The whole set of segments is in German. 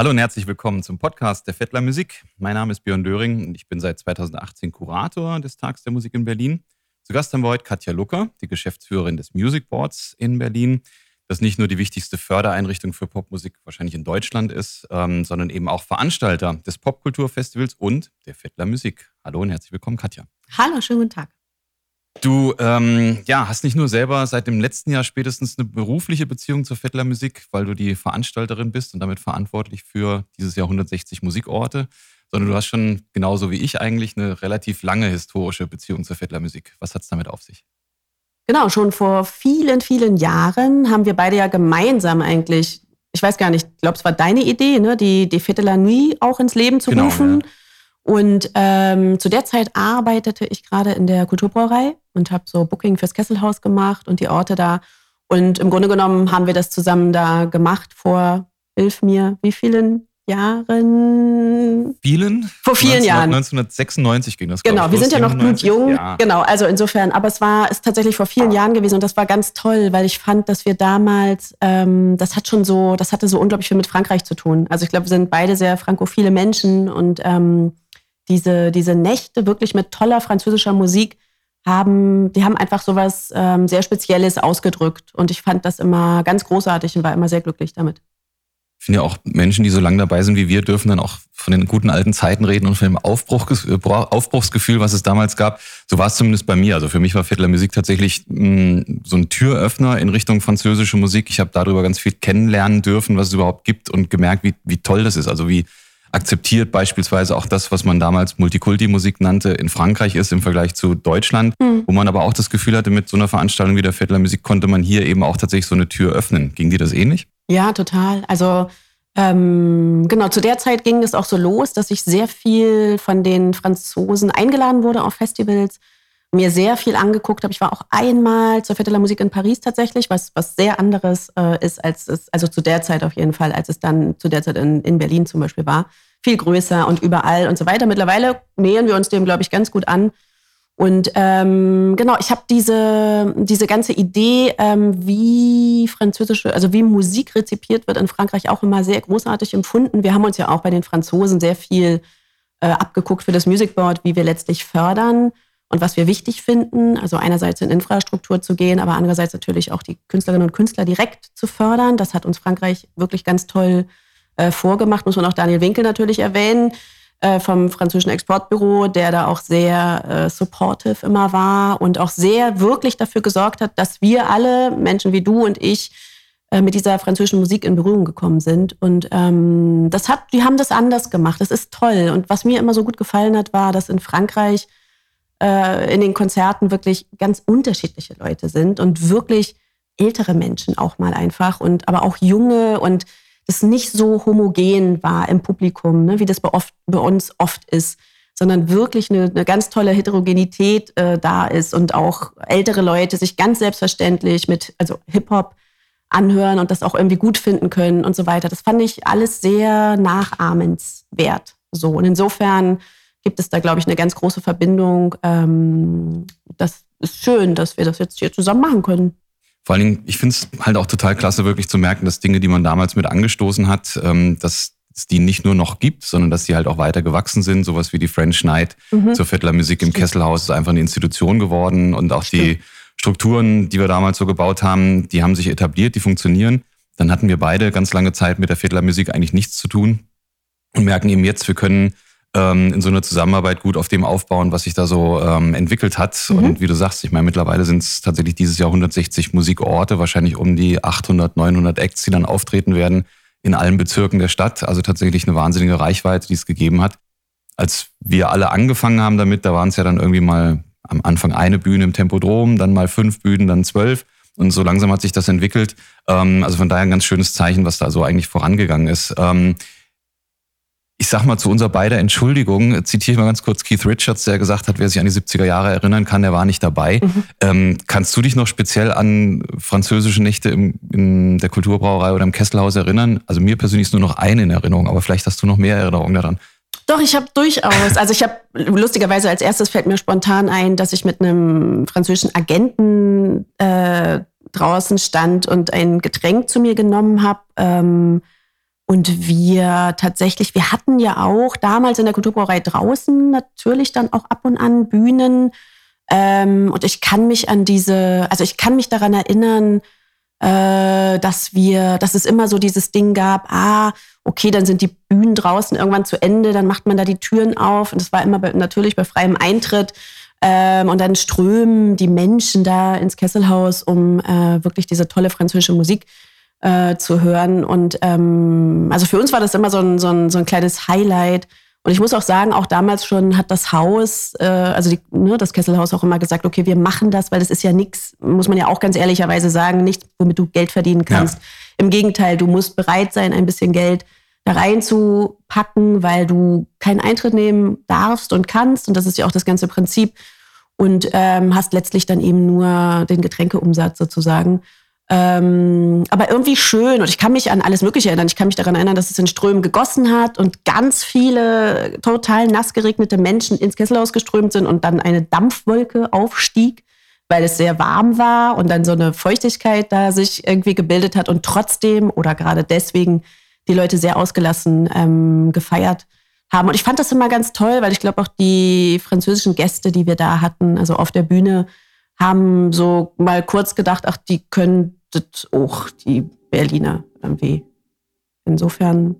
Hallo und herzlich willkommen zum Podcast der Fettler Musik. Mein Name ist Björn Döring und ich bin seit 2018 Kurator des Tags der Musik in Berlin. Zu Gast haben wir heute Katja Lucker, die Geschäftsführerin des Music Boards in Berlin, das nicht nur die wichtigste Fördereinrichtung für Popmusik wahrscheinlich in Deutschland ist, ähm, sondern eben auch Veranstalter des Popkulturfestivals und der Fettler Musik. Hallo und herzlich willkommen, Katja. Hallo, schönen guten Tag. Du ähm, ja, hast nicht nur selber seit dem letzten Jahr spätestens eine berufliche Beziehung zur Fettler Musik, weil du die Veranstalterin bist und damit verantwortlich für dieses Jahr 160 Musikorte, sondern du hast schon genauso wie ich eigentlich eine relativ lange historische Beziehung zur Fettler Musik. Was hat es damit auf sich? Genau, schon vor vielen, vielen Jahren haben wir beide ja gemeinsam eigentlich, ich weiß gar nicht, ich glaube, es war deine Idee, ne, die, die Fettler Nuit auch ins Leben zu genau, rufen. Ja. Und ähm, zu der Zeit arbeitete ich gerade in der Kulturbrauerei und habe so Booking fürs Kesselhaus gemacht und die Orte da. Und im Grunde genommen haben wir das zusammen da gemacht vor, hilf mir, wie vielen Jahren? Vielen? Vor vielen 19, Jahren. 1996 ging das. Genau, wir sind ja noch blutjung. Ja. Genau, also insofern, aber es war ist tatsächlich vor vielen Jahren gewesen und das war ganz toll, weil ich fand, dass wir damals, ähm, das hat schon so, das hatte so unglaublich viel mit Frankreich zu tun. Also ich glaube, wir sind beide sehr frankophile Menschen und ähm, diese, diese Nächte wirklich mit toller französischer Musik haben, die haben einfach sowas ähm, sehr Spezielles ausgedrückt. Und ich fand das immer ganz großartig und war immer sehr glücklich damit. Ich finde ja auch Menschen, die so lange dabei sind wie wir, dürfen dann auch von den guten alten Zeiten reden und von dem Aufbruch, äh, Aufbruchsgefühl, was es damals gab. So war es zumindest bei mir. Also für mich war Viertler Musik tatsächlich mh, mm, so ein Türöffner in Richtung französische Musik. Ich habe darüber ganz viel kennenlernen dürfen, was es überhaupt gibt und gemerkt, wie, wie toll das ist. Also wie akzeptiert beispielsweise auch das, was man damals Multikulti-Musik nannte, in Frankreich ist im Vergleich zu Deutschland, mhm. wo man aber auch das Gefühl hatte, mit so einer Veranstaltung wie der Vettler Musik konnte man hier eben auch tatsächlich so eine Tür öffnen. Ging dir das ähnlich? Ja, total. Also ähm, genau, zu der Zeit ging es auch so los, dass ich sehr viel von den Franzosen eingeladen wurde auf Festivals, mir sehr viel angeguckt habe. Ich war auch einmal zur Fête de la Musique in Paris tatsächlich, was, was sehr anderes äh, ist, als es, also zu der Zeit auf jeden Fall, als es dann zu der Zeit in, in Berlin zum Beispiel war. Viel größer und überall und so weiter. Mittlerweile nähern wir uns dem, glaube ich, ganz gut an. Und ähm, genau, ich habe diese, diese ganze Idee, ähm, wie französische, also wie Musik rezipiert wird in Frankreich auch immer sehr großartig empfunden. Wir haben uns ja auch bei den Franzosen sehr viel äh, abgeguckt für das Music Board, wie wir letztlich fördern und was wir wichtig finden. Also einerseits in Infrastruktur zu gehen, aber andererseits natürlich auch die Künstlerinnen und Künstler direkt zu fördern. Das hat uns Frankreich wirklich ganz toll äh, vorgemacht. Muss man auch Daniel Winkel natürlich erwähnen äh, vom französischen Exportbüro, der da auch sehr äh, supportive immer war und auch sehr wirklich dafür gesorgt hat, dass wir alle, Menschen wie du und ich, äh, mit dieser französischen Musik in Berührung gekommen sind. Und ähm, das hat, die haben das anders gemacht. Das ist toll. Und was mir immer so gut gefallen hat, war, dass in Frankreich äh, in den Konzerten wirklich ganz unterschiedliche Leute sind und wirklich ältere Menschen auch mal einfach und aber auch junge und es nicht so homogen war im Publikum, ne, wie das bei, oft, bei uns oft ist, sondern wirklich eine, eine ganz tolle Heterogenität äh, da ist und auch ältere Leute sich ganz selbstverständlich mit also Hip-Hop anhören und das auch irgendwie gut finden können und so weiter. Das fand ich alles sehr nachahmenswert. So und insofern gibt es da, glaube ich, eine ganz große Verbindung. Ähm, das ist schön, dass wir das jetzt hier zusammen machen können. Vor allen Dingen, ich finde es halt auch total klasse, wirklich zu merken, dass Dinge, die man damals mit angestoßen hat, ähm, dass es die nicht nur noch gibt, sondern dass die halt auch weiter gewachsen sind. Sowas wie die French Night mhm. zur Vettler Musik im Kesselhaus ist einfach eine Institution geworden und auch Stimmt. die Strukturen, die wir damals so gebaut haben, die haben sich etabliert, die funktionieren. Dann hatten wir beide ganz lange Zeit mit der Vettler Musik eigentlich nichts zu tun und merken eben jetzt, wir können ähm, in so einer Zusammenarbeit gut auf dem aufbauen, was sich da so ähm, entwickelt hat. Mhm. Und wie du sagst, ich meine, mittlerweile sind es tatsächlich dieses Jahr 160 Musikorte, wahrscheinlich um die 800, 900 Acts, die dann auftreten werden in allen Bezirken der Stadt. Also tatsächlich eine wahnsinnige Reichweite, die es gegeben hat. Als wir alle angefangen haben damit, da waren es ja dann irgendwie mal am Anfang eine Bühne im Tempodrom, dann mal fünf Bühnen, dann zwölf. Und so langsam hat sich das entwickelt. Ähm, also von daher ein ganz schönes Zeichen, was da so eigentlich vorangegangen ist. Ich sag mal zu unserer beider Entschuldigung, zitiere ich mal ganz kurz Keith Richards, der gesagt hat, wer sich an die 70er Jahre erinnern kann, der war nicht dabei. Mhm. Ähm, kannst du dich noch speziell an französische Nächte im, in der Kulturbrauerei oder im Kesselhaus erinnern? Also mir persönlich ist nur noch eine in Erinnerung, aber vielleicht hast du noch mehr Erinnerungen daran. Doch, ich habe durchaus. Also ich habe lustigerweise als erstes fällt mir spontan ein, dass ich mit einem französischen Agenten äh, draußen stand und ein Getränk zu mir genommen habe. Ähm, Und wir tatsächlich, wir hatten ja auch damals in der Kulturbrauerei draußen natürlich dann auch ab und an Bühnen. Ähm, und ich kann mich an diese, also ich kann mich daran erinnern, äh, dass wir, dass es immer so dieses Ding gab, ah, okay, dann sind die Bühnen draußen irgendwann zu Ende, dann macht man da die Türen auf. Und das war immer bei, natürlich bei freiem Eintritt. Ähm, und dann strömen die Menschen da ins Kesselhaus, um äh, wirklich diese tolle französische Musik äh, zu hören. Und ähm, also für uns war das immer so ein, so, ein, so ein kleines Highlight. Und ich muss auch sagen, auch damals schon hat das Haus, äh, also die, ne, das Kesselhaus auch immer gesagt, okay, wir machen das, weil das ist ja nichts, muss man ja auch ganz ehrlicherweise sagen, nichts, womit du Geld verdienen kannst. Ja. Im Gegenteil, du musst bereit sein, ein bisschen Geld da reinzupacken, weil du keinen Eintritt nehmen darfst und kannst. Und das ist ja auch das ganze Prinzip. Und ähm, hast letztlich dann eben nur den Getränkeumsatz sozusagen. Ähm, aber irgendwie schön und ich kann mich an alles Mögliche erinnern. Ich kann mich daran erinnern, dass es in Strömen gegossen hat und ganz viele total nass geregnete Menschen ins Kesselhaus geströmt sind und dann eine Dampfwolke aufstieg, weil es sehr warm war und dann so eine Feuchtigkeit da sich irgendwie gebildet hat und trotzdem oder gerade deswegen die Leute sehr ausgelassen ähm, gefeiert haben. Und ich fand das immer ganz toll, weil ich glaube auch die französischen Gäste, die wir da hatten, also auf der Bühne, haben so mal kurz gedacht, ach, die können das auch die Berliner irgendwie. Insofern.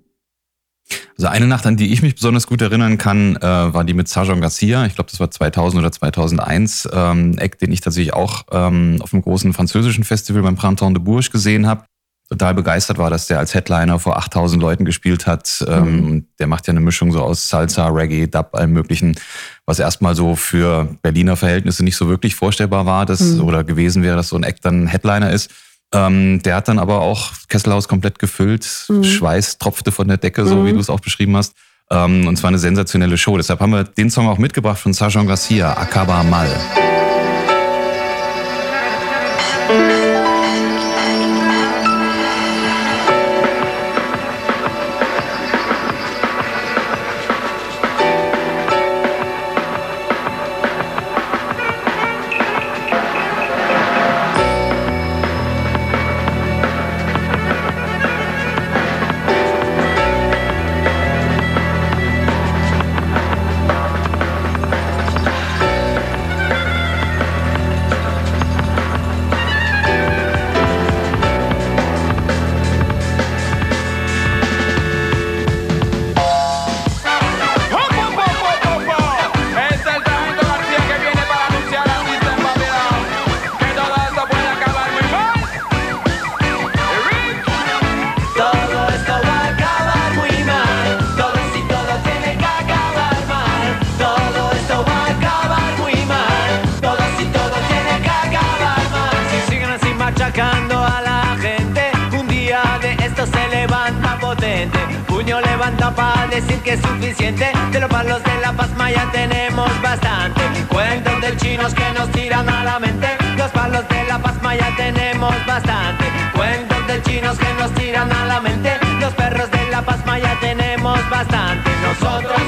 Also eine Nacht, an die ich mich besonders gut erinnern kann, äh, war die mit Sargon Garcia. Ich glaube, das war 2000 oder 2001. Ähm, Eck, den ich tatsächlich auch ähm, auf einem großen französischen Festival beim Printemps de Bourges gesehen habe. Total begeistert war, dass der als Headliner vor 8000 Leuten gespielt hat. Ähm, mhm. Der macht ja eine Mischung so aus Salsa, Reggae, Dub, allem möglichen, was erstmal so für Berliner Verhältnisse nicht so wirklich vorstellbar war, dass, mhm. oder gewesen wäre, dass so ein Eck dann Headliner ist. Ähm, der hat dann aber auch Kesselhaus komplett gefüllt. Mhm. Schweiß tropfte von der Decke, so mhm. wie du es auch beschrieben hast. Ähm, und zwar eine sensationelle Show. Deshalb haben wir den Song auch mitgebracht von Sargon Garcia, Acaba Mal. Decir que es suficiente. De los palos de la pasma ya tenemos bastante. Cuentos de chinos que nos tiran a la mente. Los palos de la pasma ya tenemos bastante. Cuentos de chinos que nos tiran a la mente. Los perros de la pasma ya tenemos bastante. Nosotros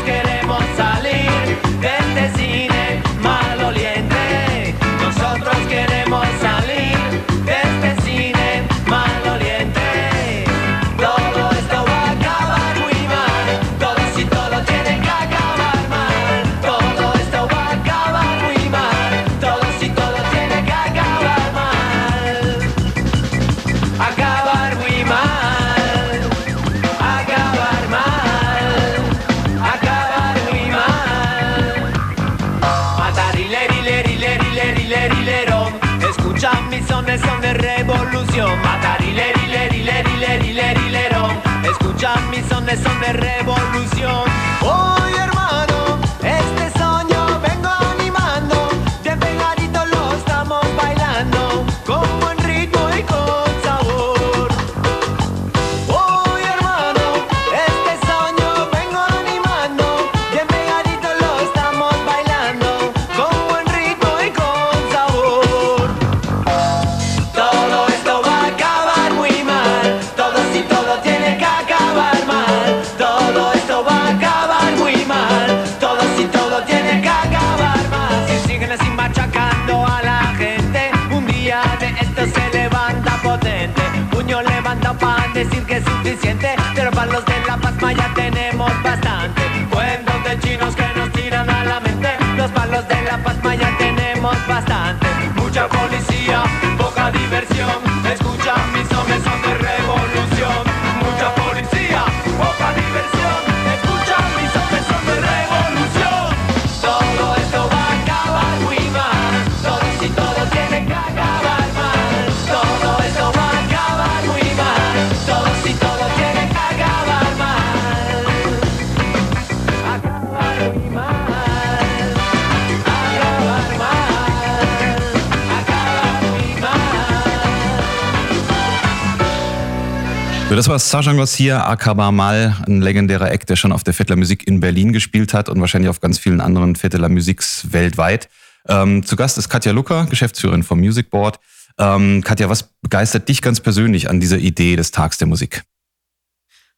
So, das war Sajan Garcia, Akaba Mal, ein legendärer Act, der schon auf der Vettler Musik in Berlin gespielt hat und wahrscheinlich auf ganz vielen anderen Vettler Musiks weltweit. Ähm, zu Gast ist Katja Lucker, Geschäftsführerin vom Music Board. Ähm, Katja, was begeistert dich ganz persönlich an dieser Idee des Tags der Musik?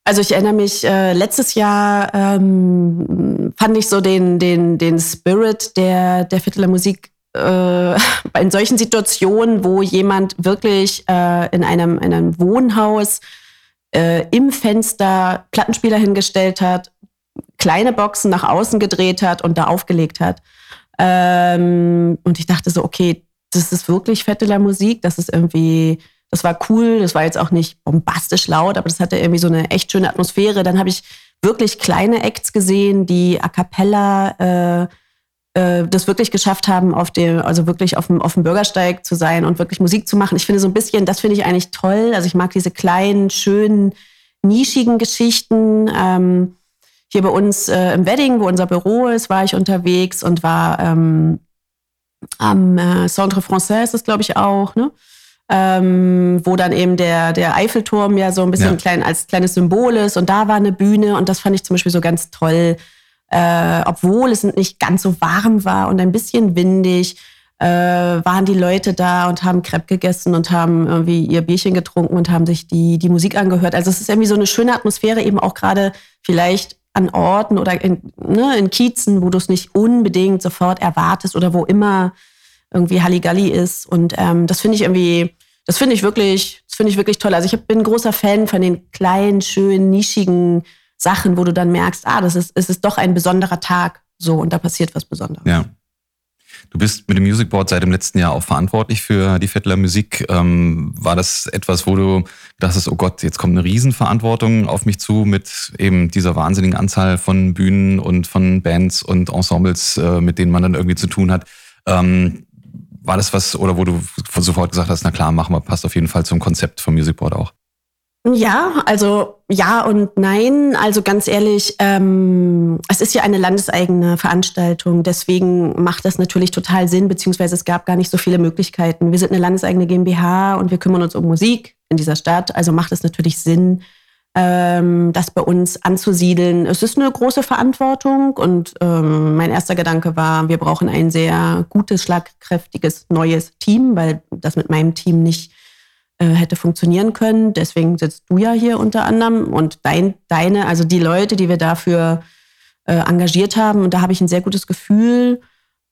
Also ich erinnere mich, äh, letztes Jahr ähm, fand ich so den, den, den Spirit der, der Vierteler Musik äh, in solchen Situationen, wo jemand wirklich äh, in einem, in einem Wohnhaus äh, im Fenster Plattenspieler hingestellt hat, kleine Boxen nach außen gedreht hat und da aufgelegt hat. Ähm, und ich dachte so, okay, das ist wirklich Vetteler Musik, das ist irgendwie, das war cool, das war jetzt auch nicht bombastisch laut, aber das hatte irgendwie so eine echt schöne Atmosphäre. Dann habe ich wirklich kleine Acts gesehen, die a cappella äh, äh, das wirklich geschafft haben, auf dem, also wirklich auf dem, auf dem Bürgersteig zu sein und wirklich Musik zu machen. Ich finde so ein bisschen, das finde ich eigentlich toll. Also ich mag diese kleinen, schönen, nischigen Geschichten. Ähm, hier bei uns äh, im Wedding, wo unser Büro ist, war ich unterwegs und war ähm, am äh, Centre Français ist das, glaube ich, auch, ne? Ähm, wo dann eben der, der Eiffelturm ja so ein bisschen Ja. klein, als kleines Symbol ist. Und da war eine Bühne und das fand ich zum Beispiel so ganz toll. Äh, obwohl es nicht ganz so warm war und ein bisschen windig, äh, waren die Leute da und haben Crepe gegessen und haben irgendwie ihr Bierchen getrunken und haben sich die, die Musik angehört. Also es ist irgendwie so eine schöne Atmosphäre, eben auch gerade vielleicht an Orten oder in, ne, in Kiezen, wo du es nicht unbedingt sofort erwartest oder wo immer irgendwie Halligalli ist. Und ähm, das finde ich irgendwie, das finde ich wirklich, das finde ich wirklich toll. Also ich bin großer Fan von den kleinen, schönen, nischigen Sachen, wo du dann merkst, ah, das ist, es ist doch ein besonderer Tag. So, und da passiert was Besonderes. Ja. Du bist mit dem Music Board seit dem letzten Jahr auch verantwortlich für die Vettler Musik. Ähm, war das etwas, wo du dachtest, oh Gott, jetzt kommt eine Riesenverantwortung auf mich zu mit eben dieser wahnsinnigen Anzahl von Bühnen und von Bands und Ensembles, äh, mit denen man dann irgendwie zu tun hat. Ähm, war das was, oder wo du sofort gesagt hast, na klar, machen wir, passt auf jeden Fall zum Konzept vom Music Board auch? Ja, also ja und nein. Also ganz ehrlich, ähm, es ist ja eine landeseigene Veranstaltung. Deswegen macht das natürlich total Sinn, beziehungsweise es gab gar nicht so viele Möglichkeiten. Wir sind eine landeseigene GmbH und wir kümmern uns um Musik in dieser Stadt. Also macht es natürlich Sinn, ähm, das bei uns anzusiedeln. Es ist eine große Verantwortung und ähm, mein erster Gedanke war, wir brauchen ein sehr gutes, schlagkräftiges, neues Team, weil das mit meinem Team nicht hätte funktionieren können. Deswegen sitzt du ja hier unter anderem und dein, deine, also die Leute, die wir dafür äh, engagiert haben. Und da habe ich ein sehr gutes Gefühl.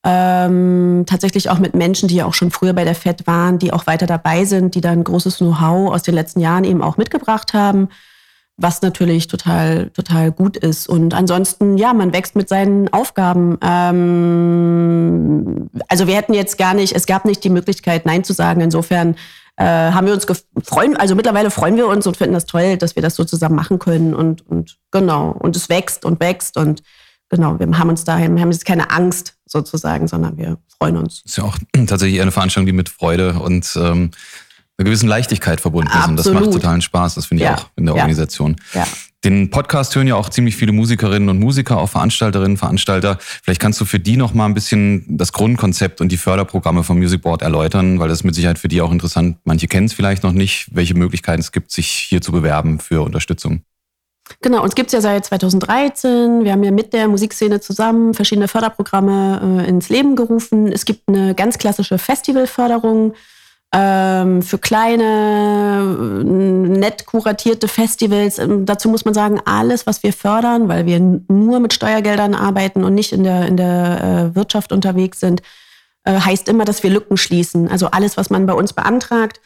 Ähm, tatsächlich auch mit Menschen, die ja auch schon früher bei der FED waren, die auch weiter dabei sind, die da ein großes Know-how aus den letzten Jahren eben auch mitgebracht haben, was natürlich total, total gut ist. Und ansonsten, ja, man wächst mit seinen Aufgaben. Ähm, also wir hätten jetzt gar nicht, es gab nicht die Möglichkeit, Nein zu sagen. Insofern äh, haben wir uns gefreut, also mittlerweile freuen wir uns und finden das toll, dass wir das so zusammen machen können und, und genau, und es wächst und wächst und genau, wir haben uns dahin, wir haben jetzt keine Angst sozusagen, sondern wir freuen uns. Ist ja auch tatsächlich eine Veranstaltung, die mit Freude und ähm, einer gewissen Leichtigkeit verbunden ist. Und das Absolut. macht totalen Spaß, das finde ich Ja. auch in der Ja. Organisation. Ja. Den Podcast hören ja auch ziemlich viele Musikerinnen und Musiker, auch Veranstalterinnen, Veranstalter. Vielleicht kannst du für die noch mal ein bisschen das Grundkonzept und die Förderprogramme vom Music Board erläutern, weil das ist mit Sicherheit für die auch interessant. Manche kennen es vielleicht noch nicht, welche Möglichkeiten es gibt, sich hier zu bewerben für Unterstützung. Genau, uns gibt's ja seit 2013. Wir haben ja mit der Musikszene zusammen verschiedene Förderprogramme äh, ins Leben gerufen. Es gibt eine ganz klassische Festivalförderung für kleine, äh, nett kuratierte Festivals. Ähm, dazu muss man sagen, alles, was wir fördern, weil wir nur mit Steuergeldern arbeiten und nicht in der, in der äh, Wirtschaft unterwegs sind, äh, heißt immer, dass wir Lücken schließen. Also alles, was man bei uns beantragt,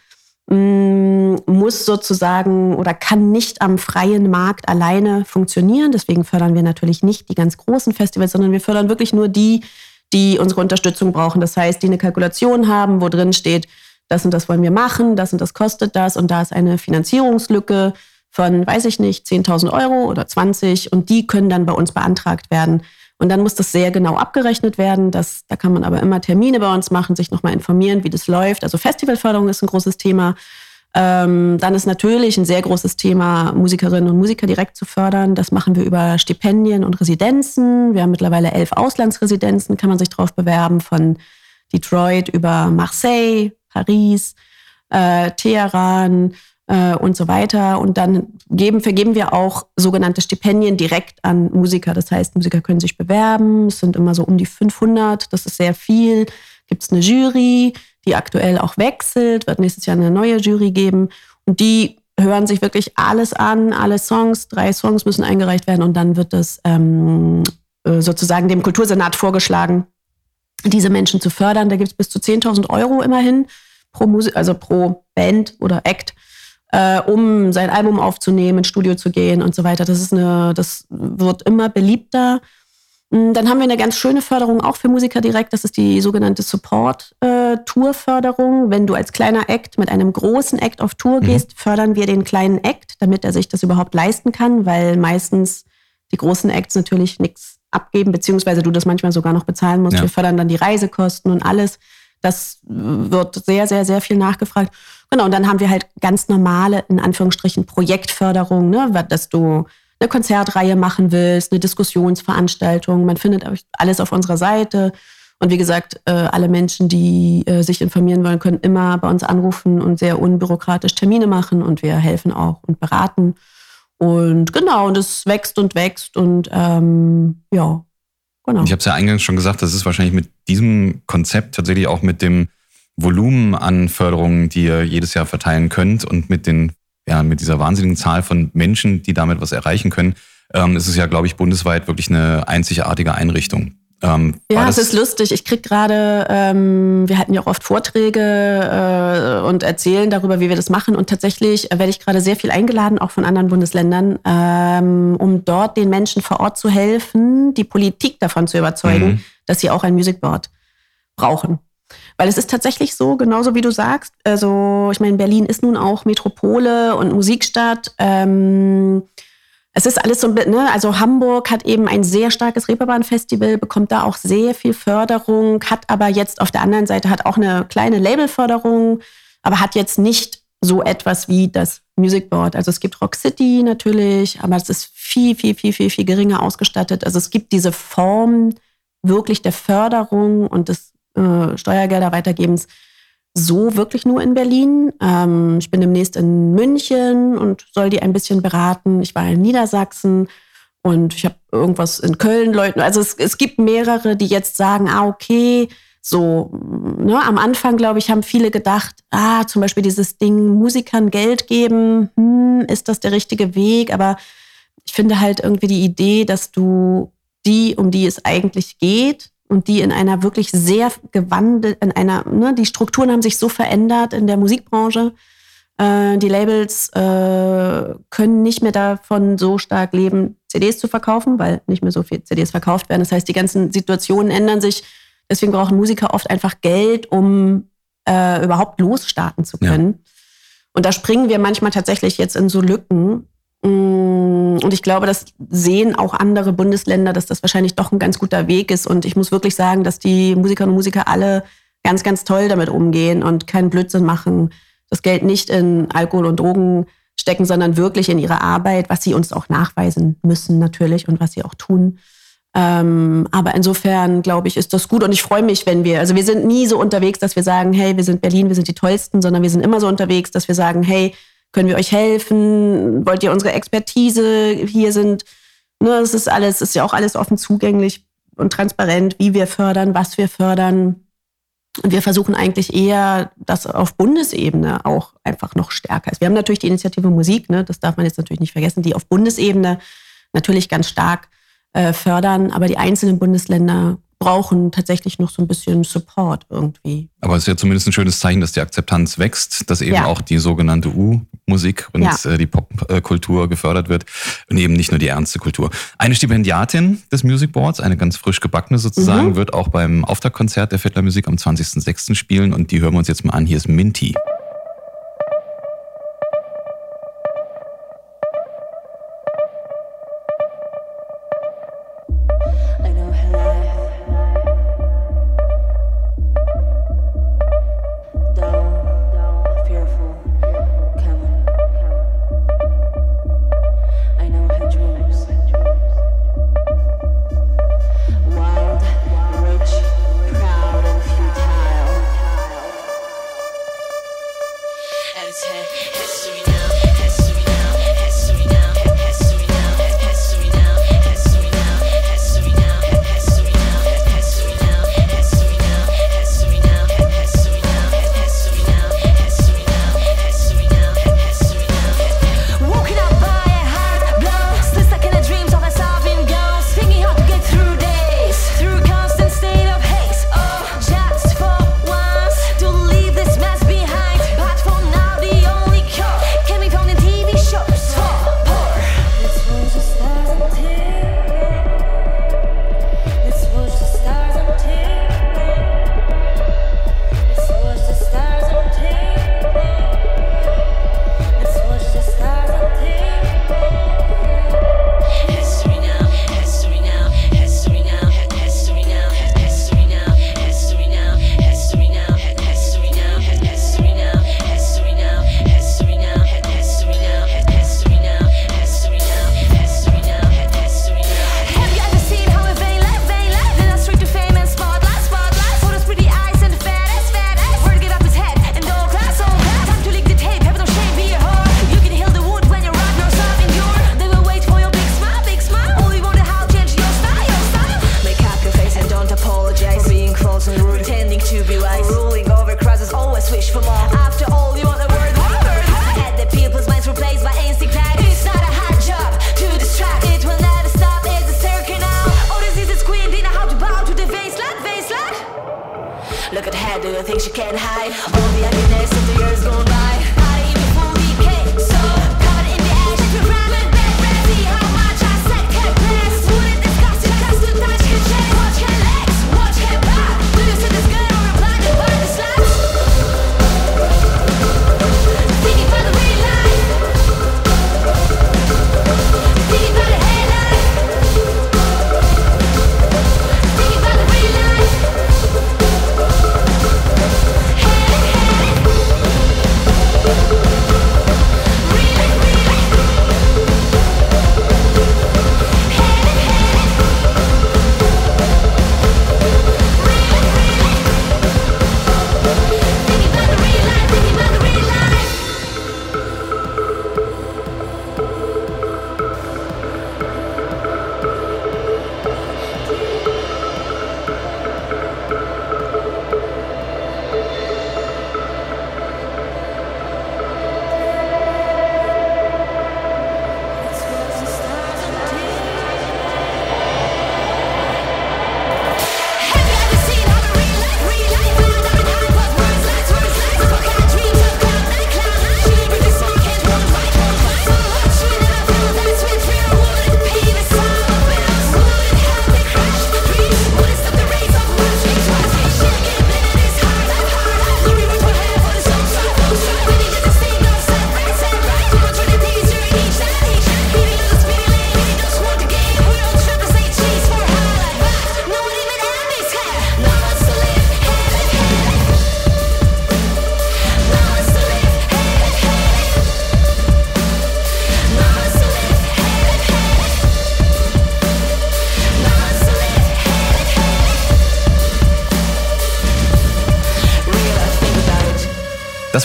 mm, muss sozusagen oder kann nicht am freien Markt alleine funktionieren. Deswegen fördern wir natürlich nicht die ganz großen Festivals, sondern wir fördern wirklich nur die, die unsere Unterstützung brauchen. Das heißt, die eine Kalkulation haben, wo drin steht, das und das wollen wir machen, das und das kostet das und da ist eine Finanzierungslücke von, weiß ich nicht, 10.000 Euro oder 20 und die können dann bei uns beantragt werden. Und dann muss das sehr genau abgerechnet werden. Das, da kann man aber immer Termine bei uns machen, sich nochmal informieren, wie das läuft. Also Festivalförderung ist ein großes Thema. Ähm, dann ist natürlich ein sehr großes Thema, Musikerinnen und Musiker direkt zu fördern. Das machen wir über Stipendien und Residenzen. Wir haben mittlerweile elf Auslandsresidenzen, kann man sich drauf bewerben, von Detroit über Marseille, Paris, äh, Teheran, äh, und so weiter. Und dann geben, vergeben wir auch sogenannte Stipendien direkt an Musiker. Das heißt, Musiker können sich bewerben. Es sind immer so um die 500. Das ist sehr viel. Gibt es eine Jury, die aktuell auch wechselt, wird nächstes Jahr eine neue Jury geben. Und die hören sich wirklich alles an, alle Songs. Drei Songs müssen eingereicht werden und dann wird das ähm, äh, sozusagen dem Kultursenat vorgeschlagen, diese Menschen zu fördern. Da gibt es bis zu 10.000 Euro immerhin pro Musik, also pro Band oder Act äh, um sein Album aufzunehmen, ins Studio zu gehen und so weiter. Das ist eine, das wird immer beliebter. Mm, dann haben wir eine ganz schöne Förderung auch für Musiker direkt. Das ist die sogenannte Support-Tour-Förderung. Wenn du als kleiner Act mit einem großen Act auf Tour mhm. gehst, mhm. fördern wir den kleinen Act, damit er sich das überhaupt leisten kann, weil meistens die großen Acts natürlich nichts abgeben, beziehungsweise du das manchmal sogar noch bezahlen musst. Ja. Wir fördern dann die Reisekosten und alles. Das wird sehr, sehr, sehr viel nachgefragt. Genau, und dann haben wir halt ganz normale, in Anführungsstrichen, Projektförderung, ne, dass du eine Konzertreihe machen willst, eine Diskussionsveranstaltung. Man findet alles auf unserer Seite. Und wie gesagt, äh, alle Menschen, die äh, sich informieren wollen, können immer bei uns anrufen und sehr unbürokratisch Termine machen und wir helfen auch und beraten. Und genau, und es wächst und wächst und ähm, ja, genau. Ich habe es ja eingangs schon gesagt, das ist wahrscheinlich mit diesem Konzept tatsächlich auch mit dem Volumen an Förderungen, die ihr jedes Jahr verteilen könnt und mit den, ja, mit dieser wahnsinnigen Zahl von Menschen, die damit was erreichen können, ähm, ist es ja, glaube ich, bundesweit wirklich eine einzigartige Einrichtung. Ähm, ja, es ist lustig. Ich krieg gerade, ähm, wir hatten ja auch oft Vorträge äh, und erzählen darüber, wie wir das machen. Und tatsächlich werde ich gerade sehr viel eingeladen, auch von anderen Bundesländern, ähm, um dort den Menschen vor Ort zu helfen, die Politik davon zu überzeugen, mhm. dass sie auch ein Music Board brauchen. Weil es ist tatsächlich so, genauso wie du sagst, also ich meine, Berlin ist nun auch Metropole und Musikstadt. Ähm, es ist alles so, ne, also Hamburg hat eben ein sehr starkes Reeperbahn-Festival, bekommt da auch sehr viel Förderung, hat aber jetzt auf der anderen Seite hat auch eine kleine Labelförderung, aber hat jetzt nicht so etwas wie das Music Board. Also es gibt Rock City natürlich, aber es ist viel, viel, viel, viel, viel geringer ausgestattet. Also es gibt diese Form wirklich der Förderung und des äh, Steuergelder weitergebens so wirklich nur in Berlin. Ähm, ich bin demnächst in München und soll die ein bisschen beraten. Ich war in Niedersachsen und ich habe irgendwas in Köln Leuten. Also es, es gibt mehrere, die jetzt sagen, ah, okay, so, ne, am Anfang, glaube ich, haben viele gedacht, ah, zum Beispiel dieses Ding, Musikern Geld geben, hm, ist das der richtige Weg? Aber ich finde halt irgendwie die Idee, dass du die, um die es eigentlich geht, und die in einer wirklich sehr gewandelt, in einer, ne, die Strukturen haben sich so verändert in der Musikbranche. Äh, die Labels äh, können nicht mehr davon so stark leben, CDs zu verkaufen, weil nicht mehr so viel CDs verkauft werden. Das heißt, die ganzen Situationen ändern sich. Deswegen brauchen Musiker oft einfach Geld, um äh, überhaupt losstarten zu können. Ja. Und da springen wir manchmal tatsächlich jetzt in so Lücken, Mm, und ich glaube, das sehen auch andere Bundesländer, dass das wahrscheinlich doch ein ganz guter Weg ist. Und ich muss wirklich sagen, dass die Musikerinnen und Musiker alle ganz, ganz toll damit umgehen und keinen Blödsinn machen. Das Geld nicht in Alkohol und Drogen stecken, sondern wirklich in ihre Arbeit, was sie uns auch nachweisen müssen natürlich und was sie auch tun. Ähm, aber insofern, glaube ich, ist das gut und ich freue mich, wenn wir, also wir sind nie so unterwegs, dass wir sagen, hey, wir sind Berlin, wir sind die Tollsten, sondern wir sind immer so unterwegs, dass wir sagen, hey, können wir euch helfen? Wollt ihr unsere Expertise? Hier sind, ne, es ist alles, ist ja auch alles offen zugänglich und transparent, wie wir fördern, was wir fördern. Und wir versuchen eigentlich eher, dass auf Bundesebene auch einfach noch stärker ist. Wir haben natürlich die Initiative Musik, ne, das darf man jetzt natürlich nicht vergessen, die auf Bundesebene natürlich ganz stark äh, fördern, aber die einzelnen Bundesländer brauchen tatsächlich noch so ein bisschen Support irgendwie. Aber es ist ja zumindest ein schönes Zeichen, dass die Akzeptanz wächst, dass eben ja. auch die sogenannte U-Musik und ja. Äh, die Popkultur gefördert wird und eben nicht nur die ernste Kultur. Eine Stipendiatin des Music Boards, eine ganz frisch gebackene sozusagen, mhm. wird auch beim Auftaktkonzert der Vettler Musik am 20.06. spielen und die hören wir uns jetzt mal an. Hier ist Minty. Won't be happiness in the years gone by.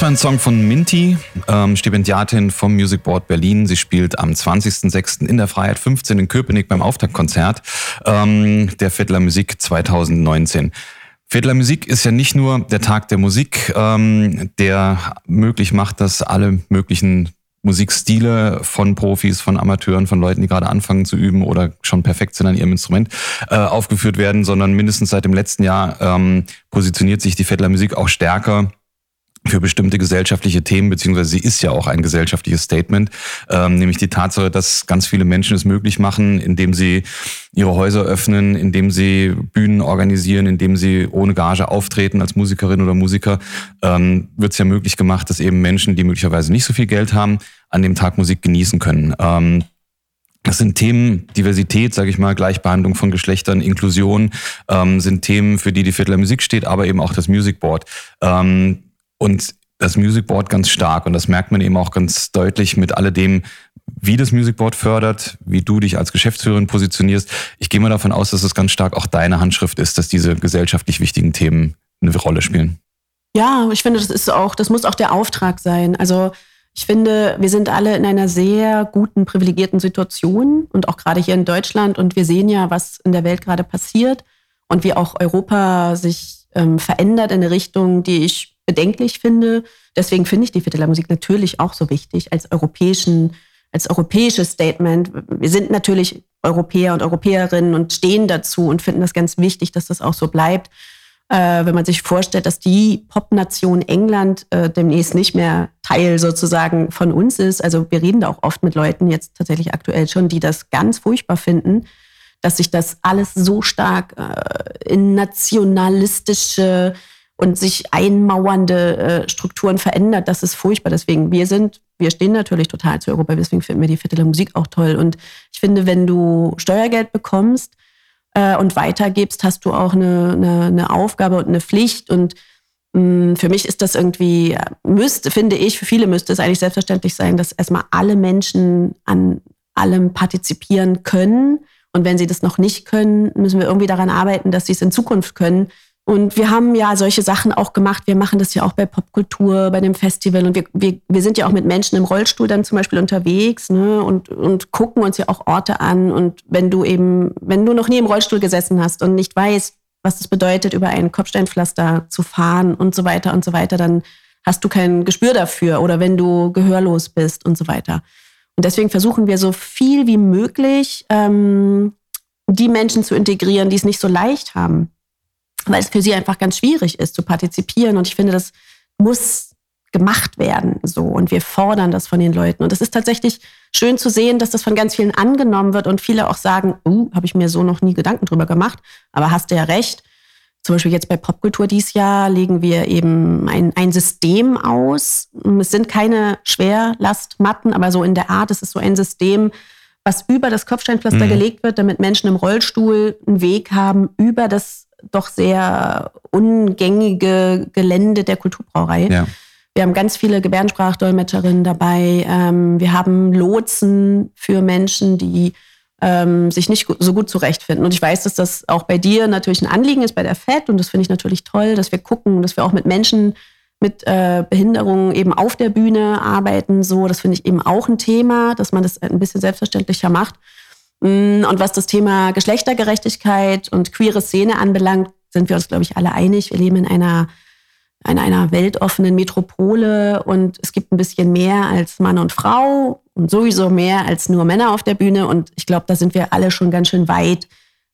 War ein Song von Minty, ähm, Stipendiatin vom Music Board Berlin. Sie spielt am 20.06. in der Freiheit 15 in Köpenick beim Auftaktkonzert ähm, der Vettler Musik 2019. Vettler Musik ist ja nicht nur der Tag der Musik, ähm, der möglich macht, dass alle möglichen Musikstile von Profis, von Amateuren, von Leuten, die gerade anfangen zu üben oder schon perfekt sind an ihrem Instrument, äh, aufgeführt werden, sondern mindestens seit dem letzten Jahr ähm, positioniert sich die Vettler Musik auch stärker für bestimmte gesellschaftliche Themen, beziehungsweise sie ist ja auch ein gesellschaftliches Statement, ähm, nämlich die Tatsache, dass ganz viele Menschen es möglich machen, indem sie ihre Häuser öffnen, indem sie Bühnen organisieren, indem sie ohne Gage auftreten als Musikerin oder Musiker, ähm, wird es ja möglich gemacht, dass eben Menschen, die möglicherweise nicht so viel Geld haben, an dem Tag Musik genießen können. Ähm, das sind Themen, Diversität, sage ich mal, Gleichbehandlung von Geschlechtern, Inklusion, ähm, sind Themen, für die die Vierteler Musik steht, aber eben auch das Music Board. Ähm, und das Music Board ganz stark. Und das merkt man eben auch ganz deutlich mit alledem, wie das Music Board fördert, wie du dich als Geschäftsführerin positionierst. Ich gehe mal davon aus, dass es ganz stark auch deine Handschrift ist, dass diese gesellschaftlich wichtigen Themen eine Rolle spielen. Ja, ich finde, das ist auch, das muss auch der Auftrag sein. Also ich finde, wir sind alle in einer sehr guten, privilegierten Situation und auch gerade hier in Deutschland. Und wir sehen ja, was in der Welt gerade passiert und wie auch Europa sich ähm, verändert in eine Richtung, die ich bedenklich finde. Deswegen finde ich die Vierteler Musik natürlich auch so wichtig als europäischen, als europäisches Statement. Wir sind natürlich Europäer und Europäerinnen und stehen dazu und finden das ganz wichtig, dass das auch so bleibt. Äh, wenn man sich vorstellt, dass die Popnation England äh, demnächst nicht mehr Teil sozusagen von uns ist. Also wir reden da auch oft mit Leuten jetzt tatsächlich aktuell schon, die das ganz furchtbar finden, dass sich das alles so stark äh, in nationalistische und sich einmauernde äh, Strukturen verändert, das ist furchtbar. Deswegen, wir sind, wir stehen natürlich total zu Europa, deswegen finden wir die Viertel Musik auch toll. Und ich finde, wenn du Steuergeld bekommst äh, und weitergibst, hast du auch eine, eine, eine Aufgabe und eine Pflicht. Und mm, für mich ist das irgendwie, müsste, finde ich, für viele müsste es eigentlich selbstverständlich sein, dass erstmal alle Menschen an allem partizipieren können. Und wenn sie das noch nicht können, müssen wir irgendwie daran arbeiten, dass sie es in Zukunft können und wir haben ja solche Sachen auch gemacht. Wir machen das ja auch bei Popkultur, bei dem Festival. Und wir, wir, wir sind ja auch mit Menschen im Rollstuhl dann zum Beispiel unterwegs ne? und, und gucken uns ja auch Orte an. Und wenn du eben, wenn du noch nie im Rollstuhl gesessen hast und nicht weißt, was es bedeutet, über ein Kopfsteinpflaster zu fahren und so weiter und so weiter, dann hast du kein Gespür dafür. Oder wenn du gehörlos bist und so weiter. Und deswegen versuchen wir so viel wie möglich, ähm, die Menschen zu integrieren, die es nicht so leicht haben weil es für sie einfach ganz schwierig ist zu partizipieren. Und ich finde, das muss gemacht werden so und wir fordern das von den Leuten und es ist tatsächlich schön zu sehen, dass das von ganz vielen angenommen wird und viele auch sagen, uh, habe ich mir so noch nie Gedanken drüber gemacht, aber hast du ja recht. Zum Beispiel jetzt bei Popkultur dieses Jahr legen wir eben ein, ein System aus. Es sind keine Schwerlastmatten, aber so in der Art, es ist so ein System, was über das Kopfsteinpflaster mhm. gelegt wird, damit Menschen im Rollstuhl einen Weg haben über das doch sehr ungängige Gelände der Kulturbrauerei. Ja. Wir haben ganz viele Gebärdensprachdolmetscherinnen dabei. Ähm, wir haben Lotsen für Menschen, die ähm, sich nicht so gut zurechtfinden. Und ich weiß, dass das auch bei dir natürlich ein Anliegen ist, bei der FED. Und das finde ich natürlich toll, dass wir gucken, dass wir auch mit Menschen mit äh, Behinderungen eben auf der Bühne arbeiten. So, das finde ich eben auch ein Thema, dass man das ein bisschen selbstverständlicher macht. Mm, und was das Thema Geschlechtergerechtigkeit und queere Szene anbelangt, sind wir uns, glaube ich, alle einig. Wir leben in einer, in einer weltoffenen Metropole und es gibt ein bisschen mehr als Mann und Frau und sowieso mehr als nur Männer auf der Bühne. Und ich glaube, da sind wir alle schon ganz schön weit,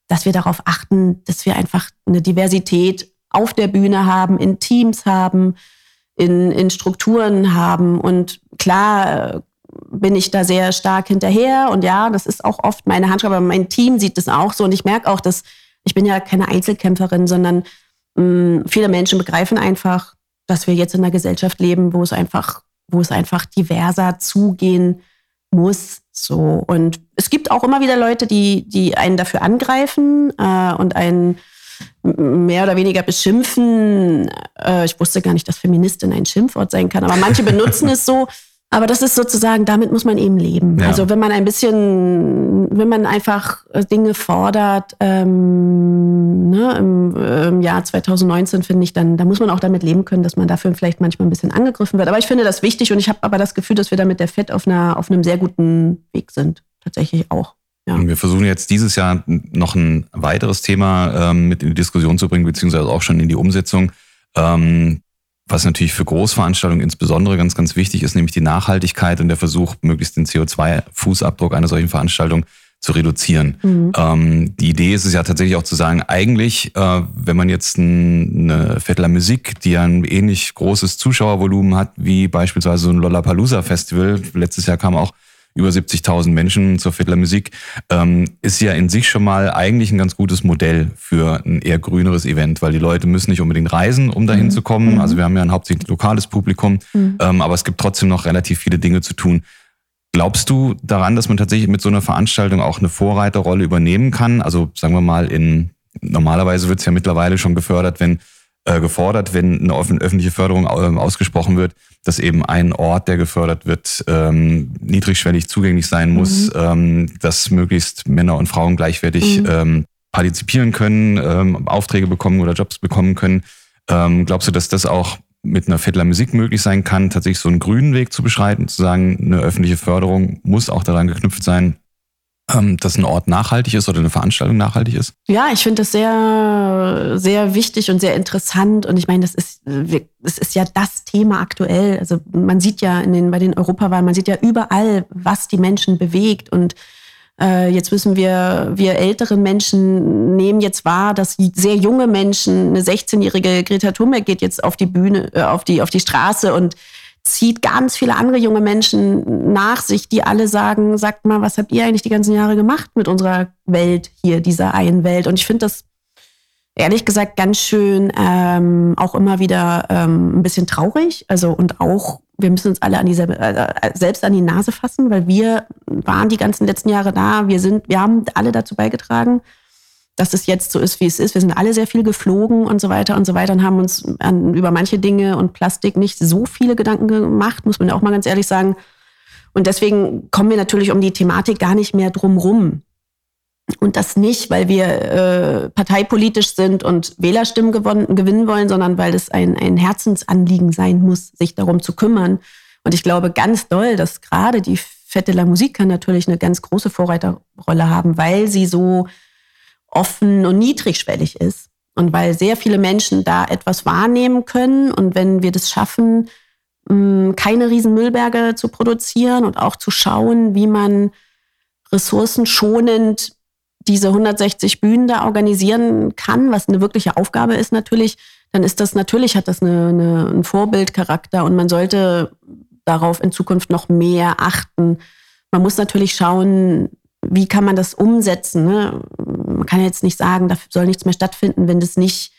dass wir darauf achten, dass wir einfach eine Diversität auf der Bühne haben, in Teams haben, in, in Strukturen haben. Und klar bin ich da sehr stark hinterher. Und ja, das ist auch oft meine Handschrift, aber mein Team sieht das auch so. Und ich merke auch, dass ich bin ja keine Einzelkämpferin, sondern mh, mm, viele Menschen begreifen einfach, dass wir jetzt in einer Gesellschaft leben, wo es einfach, wo es einfach diverser zugehen muss. So. Und es gibt auch immer wieder Leute, die, die einen dafür angreifen äh, und einen mehr oder weniger beschimpfen. Äh, ich wusste gar nicht, dass Feministin ein Schimpfwort sein kann, aber manche benutzen es so. Aber das ist sozusagen, damit muss man eben leben. Ja. Also wenn man ein bisschen, wenn man einfach äh, Dinge fordert, ähm, ne, im, im, Jahr 2019 finde ich, dann da muss man auch damit leben können, dass man dafür vielleicht manchmal ein bisschen angegriffen wird. Aber ich finde das wichtig und ich habe aber das Gefühl, dass wir da mit der FED auf, einer, auf einem sehr guten Weg sind. Tatsächlich auch. Ja. Wir versuchen jetzt dieses Jahr noch ein weiteres Thema ähm, mit in die Diskussion zu bringen, beziehungsweise auch schon in die Umsetzung. Ähm, was natürlich für Großveranstaltungen insbesondere ganz, ganz wichtig ist, nämlich die Nachhaltigkeit und der Versuch, möglichst den CO2-Fußabdruck einer solchen Veranstaltung zu reduzieren. Mhm. Ähm, die Idee ist es ja tatsächlich auch zu sagen, eigentlich, äh, wenn man jetzt ein, eine Vettler Musik, die ja ein ähnlich großes Zuschauervolumen hat, wie beispielsweise so ein Lollapalooza Festival, letztes Jahr kam auch über 70.000 Menschen zur Vettler Musik, ähm, ist ja in sich schon mal eigentlich ein ganz gutes Modell für ein eher grüneres Event, weil die Leute müssen nicht unbedingt reisen, um dahin mhm. zu kommen. Mhm. Also wir haben ja ein hauptsächlich lokales Publikum, mhm. ähm, aber es gibt trotzdem noch relativ viele Dinge zu tun. Glaubst du daran, dass man tatsächlich mit so einer Veranstaltung auch eine Vorreiterrolle übernehmen kann? Also sagen wir mal, in normalerweise wird es ja mittlerweile schon gefördert, wenn äh, gefordert, wenn eine öffentliche Förderung äh, ausgesprochen wird, dass eben ein Ort, der gefördert wird, ähm, niedrigschwellig zugänglich sein muss, mhm. ähm, dass möglichst Männer und Frauen gleichwertig mhm. ähm, partizipieren können, ähm, Aufträge bekommen oder Jobs bekommen können. Ähm, glaubst du, dass das auch mit einer Vettler Musik möglich sein kann, tatsächlich so einen grünen Weg zu beschreiten, zu sagen, eine öffentliche Förderung muss auch daran geknüpft sein, dass ein Ort nachhaltig ist oder eine Veranstaltung nachhaltig ist? Ja, ich finde das sehr, sehr wichtig und sehr interessant. Und ich meine, das ist, das ist ja das Thema aktuell. Also man sieht ja in den, bei den Europawahlen, man sieht ja überall, was die Menschen bewegt und äh, jetzt müssen wir, wir älteren Menschen nehmen jetzt wahr, dass sehr junge Menschen, eine 16-jährige Greta Thunberg geht jetzt auf die Bühne, äh, auf die, auf die Straße und zieht ganz viele andere junge Menschen nach sich, die alle sagen, sagt mal, was habt ihr eigentlich die ganzen Jahre gemacht mit unserer Welt hier, dieser einen Welt? Und ich finde das ehrlich gesagt ganz schön ähm, auch immer wieder ähm, ein bisschen traurig. Also und auch, wir müssen uns alle an diese, äh, selbst an die Nase fassen, weil wir waren die ganzen letzten Jahre da. Wir sind, wir haben alle dazu beigetragen, dass es jetzt so ist, wie es ist. Wir sind alle sehr viel geflogen und so weiter und so weiter und haben uns an, über manche Dinge und Plastik nicht so viele Gedanken gemacht, muss man auch mal ganz ehrlich sagen. Und deswegen kommen wir natürlich um die Thematik gar nicht mehr drum rum. Und das nicht, weil wir äh, parteipolitisch sind und Wählerstimmen gewonnen, gewinnen wollen, sondern weil es ein, ein Herzensanliegen sein muss, sich darum zu kümmern. Und ich glaube ganz doll, dass gerade die Fette la Musica natürlich eine ganz große Vorreiterrolle haben, weil sie so offen und niedrigschwellig ist. Und weil sehr viele Menschen da etwas wahrnehmen können. Und wenn wir das schaffen, keine riesen Müllberge zu produzieren und auch zu schauen, wie man ressourcenschonend diese 160 Bühnen da organisieren kann, was eine wirkliche Aufgabe ist natürlich, dann ist das natürlich, hat das eine, eine, einen Vorbildcharakter und man sollte darauf in Zukunft noch mehr achten. Man muss natürlich schauen, wie kann man das umsetzen. Ne? Man kann jetzt nicht sagen, da soll nichts mehr stattfinden, wenn das nicht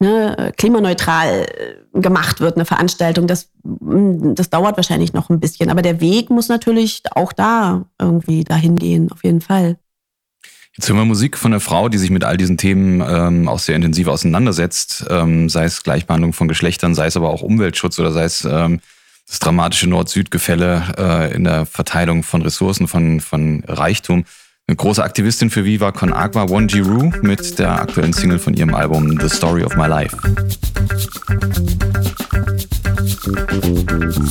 ne, klimaneutral äh, gemacht wird, eine Veranstaltung. Das, mm, das dauert wahrscheinlich noch ein bisschen. Aber der Weg muss natürlich auch da irgendwie dahin gehen, auf jeden Fall. Jetzt hören wir Musik von einer Frau, die sich mit all diesen Themen ähm, auch sehr intensiv auseinandersetzt, ähm, sei es Gleichbehandlung von Geschlechtern, sei es aber auch Umweltschutz oder sei es ähm, das dramatische Nord-Süd-Gefälle äh, in der Verteilung von Ressourcen, von, von Reichtum. Eine große Aktivistin für Viva Con Agua, Wonji Ru, mit der aktuellen Single von ihrem Album The Story of My Life.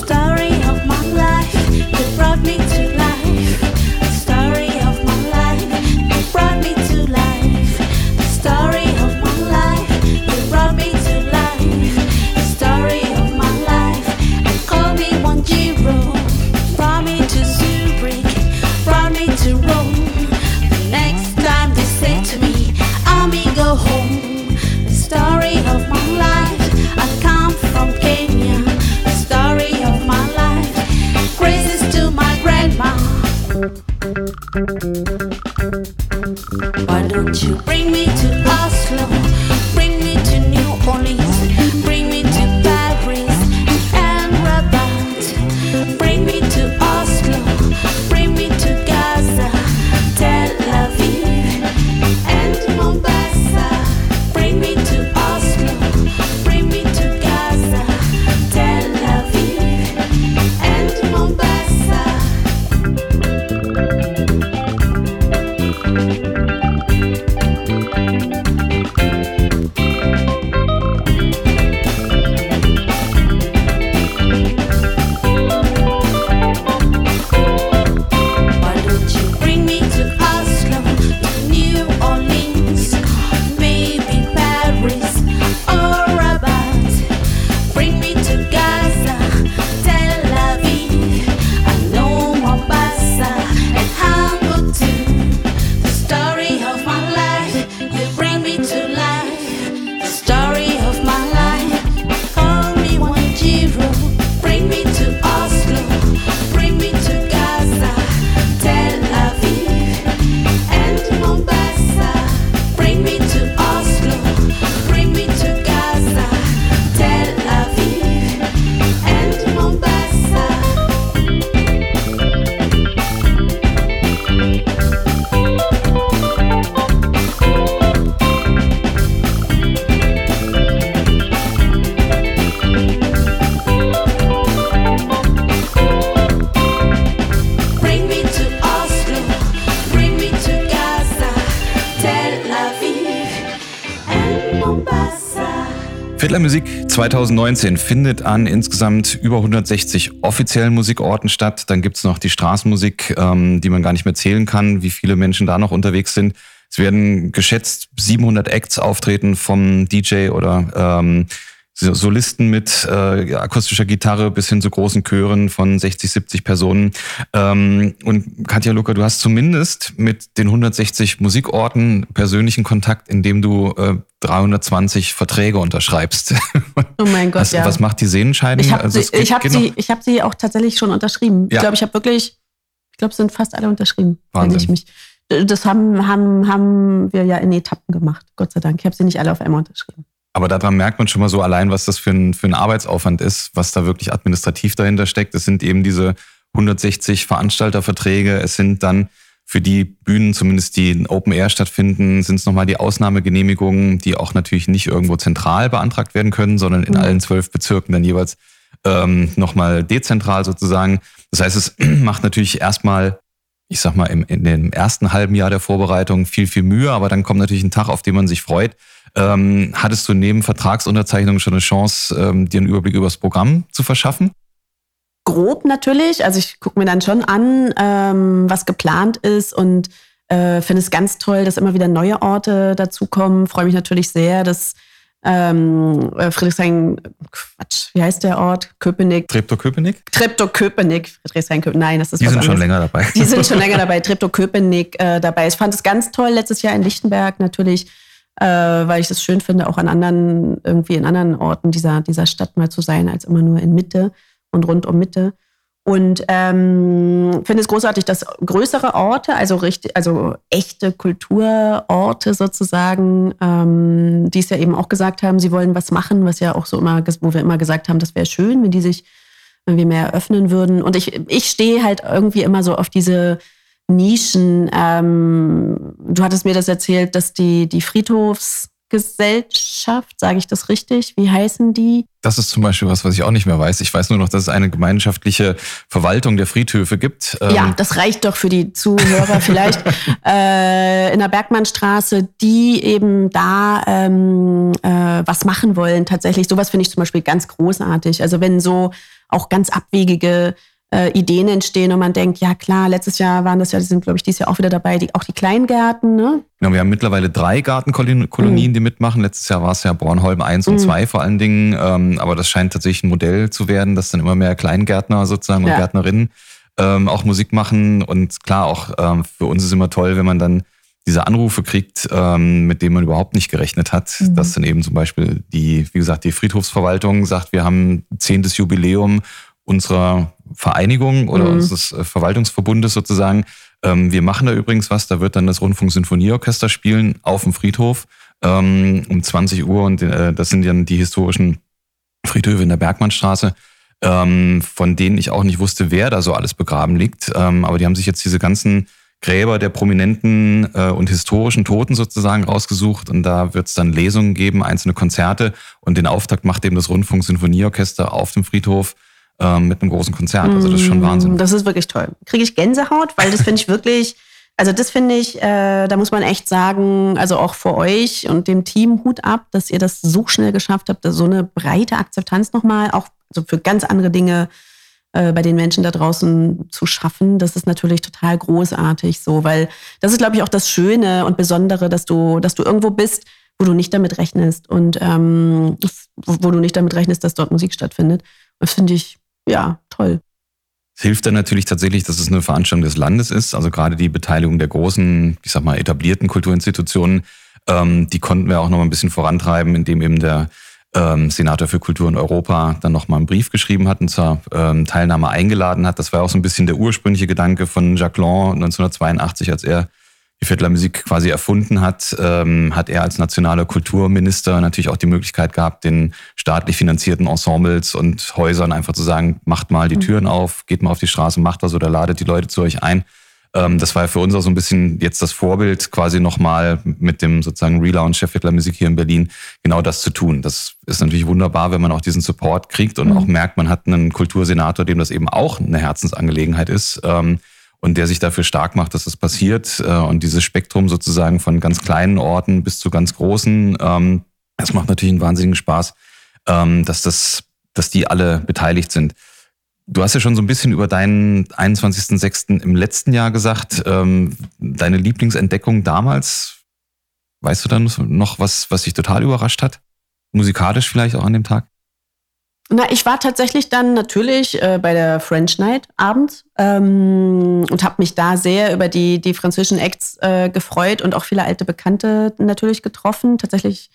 Story of my life, you brought me to Why don't you bring me to Oslo? Musik 2019 findet an insgesamt über 160 offiziellen Musikorten statt. Dann gibt's noch die Straßenmusik, ähm, die man gar nicht mehr zählen kann, wie viele Menschen da noch unterwegs sind. Es werden geschätzt 700 Acts auftreten vom DJ oder ähm, Solisten mit äh, akustischer Gitarre bis hin zu großen Chören von 60, 70 Personen. Ähm, und Katja Luca, du hast zumindest mit den 160 Musikorten persönlichen Kontakt, indem du äh, 320 Verträge unterschreibst. Oh mein Gott, was, ja. Was macht die Sehenscheidung? Ich habe also sie, ich hab sie, ich hab sie auch tatsächlich schon unterschrieben. Ja. Ich glaube, ich habe wirklich, ich glaube, es sind fast alle unterschrieben. wenn Wahnsinn. ich mich. Das haben, haben, haben wir ja in Etappen gemacht, Gott sei Dank. Ich habe sie nicht alle auf einmal unterschrieben. Aber daran merkt man schon mal so allein, was das für ein, für ein Arbeitsaufwand ist, was da wirklich administrativ dahinter steckt. Es sind eben diese 160 Veranstalterverträge. Es sind dann für die Bühnen, zumindest die in Open Air stattfinden, sind es nochmal die Ausnahmegenehmigungen, die auch natürlich nicht irgendwo zentral beantragt werden können, sondern in Mhm. allen zwölf Bezirken dann jeweils ähm, nochmal dezentral sozusagen. Das heißt, es macht natürlich erstmal, ich sag mal, im, in dem ersten halben Jahr der Vorbereitung viel, viel Mühe, aber dann kommt natürlich ein Tag, auf den man sich freut. Ähm, hattest du neben Vertragsunterzeichnung schon eine Chance, ähm, dir einen Überblick über das Programm zu verschaffen? Grob natürlich. Also ich gucke mir dann schon an, ähm, was geplant ist und äh, finde es ganz toll, dass immer wieder neue Orte dazukommen. Freue mich natürlich sehr, dass ähm, äh, Friedrichshain, Quatsch, wie heißt der Ort? Köpenick. Treptow-Köpenick? Treptow-Köpenick. Friedrichshain, Köpenick. Nein, das ist Die sind schon anderes. länger dabei. Die sind schon länger dabei, Treptow-Köpenick äh, dabei. Ich fand es ganz toll letztes Jahr in Lichtenberg natürlich, äh, weil ich es schön finde, auch an anderen, irgendwie in anderen Orten dieser, dieser Stadt mal zu sein, als immer nur in Mitte und rund um Mitte. Und ähm, finde es großartig, dass größere Orte, also richtig, also echte Kulturorte sozusagen, ähm, die es ja eben auch gesagt haben, sie wollen was machen, was ja auch so immer, wo wir immer gesagt haben, das wäre schön, wenn die sich irgendwie mehr öffnen würden. Und ich, ich stehe halt irgendwie immer so auf diese Nischen. Ähm, du hattest mir das erzählt, dass die, die Friedhofsgesellschaft, sage ich das richtig? Wie heißen die? Das ist zum Beispiel was, was ich auch nicht mehr weiß. Ich weiß nur noch, dass es eine gemeinschaftliche Verwaltung der Friedhöfe gibt. Ähm, Ja, das reicht doch für die Zuhörer vielleicht. äh, in der Bergmannstraße, die eben da ähm, äh, was machen wollen tatsächlich. Sowas finde ich zum Beispiel ganz großartig. Also wenn so auch ganz abwegige äh, Ideen entstehen und man denkt, ja klar, letztes Jahr waren das ja, die sind glaube ich dieses Jahr auch wieder dabei, die, auch die Kleingärten, ne? Genau, wir haben mittlerweile drei Gartenkolonien, die mitmachen. Letztes Jahr war es ja Bornholm 1 und Mhm. 2 vor allen Dingen. Ähm, aber das scheint tatsächlich ein Modell zu werden, dass dann immer mehr Kleingärtner sozusagen und Ja. Gärtnerinnen ähm, auch Musik machen. Und klar, auch ähm, für uns ist immer toll, wenn man dann diese Anrufe kriegt, ähm, mit denen man überhaupt nicht gerechnet hat. Mhm. Dass dann eben zum Beispiel die, wie gesagt, die Friedhofsverwaltung sagt, wir haben zehntes Jubiläum unserer Vereinigung oder Mhm. unseres äh, Verwaltungsverbundes sozusagen. Ähm, wir machen da übrigens was, da wird dann das Rundfunksinfonieorchester spielen auf dem Friedhof ähm, um 20 Uhr und äh, das sind dann die historischen Friedhöfe in der Bergmannstraße, ähm, von denen ich auch nicht wusste, wer da so alles begraben liegt. Ähm, aber die haben sich jetzt diese ganzen Gräber der prominenten äh, und historischen Toten sozusagen rausgesucht und da wird es dann Lesungen geben, einzelne Konzerte und den Auftakt macht eben das Rundfunksinfonieorchester auf dem Friedhof ähm, mit einem großen Konzert. Also das ist schon Wahnsinn. Mm, Das ist wirklich toll. Kriege ich Gänsehaut, weil das finde ich wirklich, also das finde ich, äh, da muss man echt sagen, also auch für euch und dem Team Hut ab, dass ihr das so schnell geschafft habt, so eine breite Akzeptanz nochmal, auch so für ganz andere Dinge äh, bei den Menschen da draußen zu schaffen. Das ist natürlich total großartig so, weil das ist, glaube ich, auch das Schöne und Besondere, dass du, dass du irgendwo bist, wo du nicht damit rechnest und ähm, wo du nicht damit rechnest, dass dort Musik stattfindet. Das finde ich, ja, toll. Es hilft dann natürlich tatsächlich, dass es eine Veranstaltung des Landes ist. Also gerade die Beteiligung der großen, ich sag mal, etablierten Kulturinstitutionen, ähm, die konnten wir auch noch mal ein bisschen vorantreiben, indem eben der ähm, Senator für Kultur in Europa dann noch mal einen Brief geschrieben hat und zur ähm, Teilnahme eingeladen hat. Das war auch so ein bisschen der ursprüngliche Gedanke von Jacques Lang 1982, als er die Viertlermusik quasi erfunden hat, ähm, hat er als nationaler Kulturminister natürlich auch die Möglichkeit gehabt, den staatlich finanzierten Ensembles und Häusern einfach zu sagen, macht mal die Türen auf, geht mal auf die Straße, macht was oder ladet die Leute zu euch ein. Ähm, das war ja für uns auch so ein bisschen jetzt das Vorbild, quasi nochmal mit dem sozusagen Relaunch der Viertlermusik hier in Berlin genau das zu tun. Das ist natürlich wunderbar, wenn man auch diesen Support kriegt und auch merkt, man hat einen Kultursenator, dem das eben auch eine Herzensangelegenheit ist. Ähm, und der sich dafür stark macht, dass das passiert. Äh, Und dieses Spektrum sozusagen von ganz kleinen Orten bis zu ganz großen, ähm, das macht natürlich einen wahnsinnigen Spaß, ähm, dass das, dass die alle beteiligt sind. Du hast ja schon so ein bisschen über deinen 21.06. im letzten Jahr gesagt, ähm, deine Lieblingsentdeckung damals. Weißt du dann noch was, was dich total überrascht hat? Musikalisch vielleicht auch an dem Tag? Na, ich war tatsächlich dann natürlich äh, bei der French Night abends ähm, und habe mich da sehr über die, die französischen Acts äh, gefreut und auch viele alte Bekannte natürlich getroffen. Tatsächlich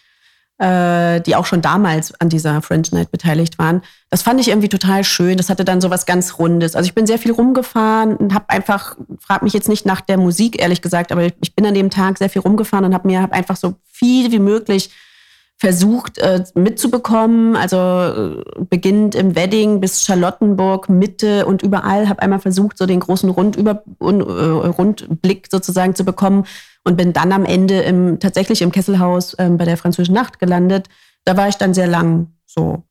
äh, die auch schon damals an dieser French Night beteiligt waren. Das fand ich irgendwie total schön. Das hatte dann so was ganz Rundes. Also ich bin sehr viel rumgefahren und habe einfach, frag mich jetzt nicht nach der Musik, ehrlich gesagt, aber ich bin an dem Tag sehr viel rumgefahren und habe mir hab einfach so viel wie möglich versucht äh, mitzubekommen. Also äh, beginnend im Wedding bis Charlottenburg, Mitte und überall. Habe einmal versucht, so den großen Rundüber, äh, Rundblick sozusagen zu bekommen und bin dann am Ende im, tatsächlich im Kesselhaus ähm, bei der Französischen Nacht gelandet. Da war ich dann sehr lang so.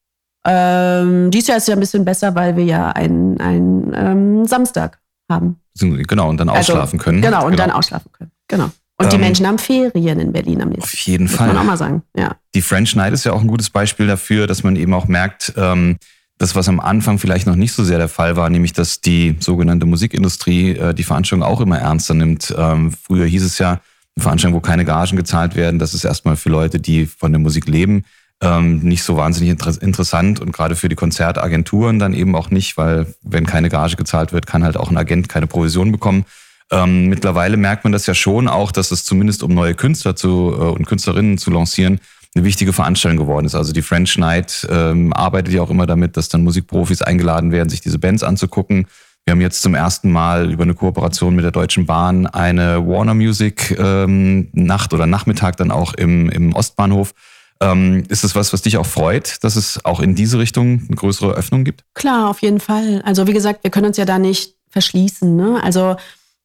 Ähm, dies Jahr ist ja ein bisschen besser, weil wir ja einen, einen ähm, Samstag haben. Genau, und dann also, ausschlafen also, können. Genau, und genau. dann ausschlafen können. Genau. Und die ähm, Menschen haben Ferien in Berlin am nächsten Auf jeden Fall. Muss man auch mal sagen, ja. Die French Night ist ja auch ein gutes Beispiel dafür, dass man eben auch merkt, ähm, das, was am Anfang vielleicht noch nicht so sehr der Fall war, nämlich dass die sogenannte Musikindustrie äh, die Veranstaltung auch immer ernster nimmt. Ähm, früher hieß es ja, eine Veranstaltung, wo keine Gagen gezahlt werden, das ist erstmal für Leute, die von der Musik leben, ähm, nicht so wahnsinnig inter interessant und gerade für die Konzertagenturen dann eben auch nicht, weil wenn keine Gage gezahlt wird, kann halt auch ein Agent keine Provision bekommen. Ähm, mittlerweile merkt man das ja schon auch, dass es zumindest um neue Künstler zu, äh, und Künstlerinnen zu lancieren, eine wichtige Veranstaltung geworden ist. Also die French Night ähm, arbeitet ja auch immer damit, dass dann Musikprofis eingeladen werden, sich diese Bands anzugucken. Wir haben jetzt zum ersten Mal über eine Kooperation mit der Deutschen Bahn eine Warner Music ähm, Nacht oder Nachmittag dann auch im, im Ostbahnhof. Ähm, ist es was, was dich auch freut, dass es auch in diese Richtung eine größere Öffnung gibt? Klar, auf jeden Fall. Also wie gesagt, wir können uns ja da nicht verschließen. Ne? Also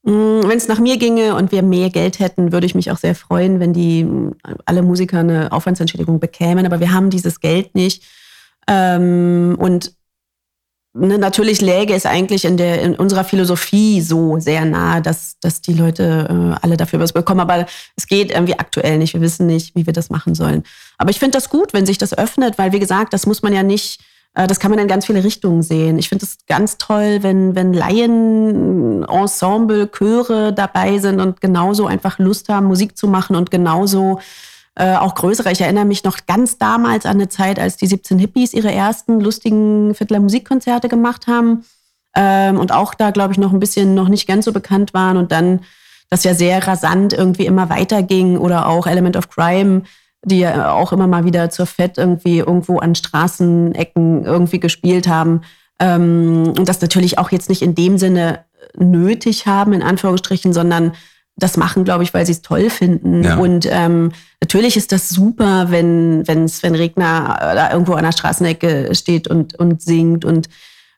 wenn es nach mir ginge und wir mehr Geld hätten, würde ich mich auch sehr freuen, wenn die mm, alle Musiker eine Aufwandsentschädigung bekämen. Aber wir haben dieses Geld nicht. Ähm, und ne, natürlich läge es eigentlich in, der, in unserer Philosophie so sehr nahe, dass, dass die Leute äh, alle dafür was bekommen. Aber es geht irgendwie aktuell nicht. Wir wissen nicht, wie wir das machen sollen. Aber ich finde das gut, wenn sich das öffnet, weil wie gesagt, das muss man ja nicht das kann man in ganz viele Richtungen sehen. Ich finde es ganz toll, wenn, wenn Laien, Ensemble, Chöre dabei sind und genauso einfach Lust haben, Musik zu machen und genauso äh, auch größere. Ich erinnere mich noch ganz damals an eine Zeit, als die 17 Hippies ihre ersten lustigen Viertler Musikkonzerte gemacht haben ähm, und auch da, glaube ich, noch ein bisschen noch nicht ganz so bekannt waren und dann das ja sehr rasant irgendwie immer weiterging oder auch Element of Crime die ja auch immer mal wieder zur Fett irgendwie irgendwo an Straßenecken irgendwie gespielt haben. Ähm, und das natürlich auch jetzt nicht in dem Sinne nötig haben, in Anführungsstrichen, sondern das machen, glaube ich, weil sie es toll finden. Ja. Und ähm, natürlich ist das super, wenn, wenn Regner da irgendwo an der Straßenecke steht und, und singt und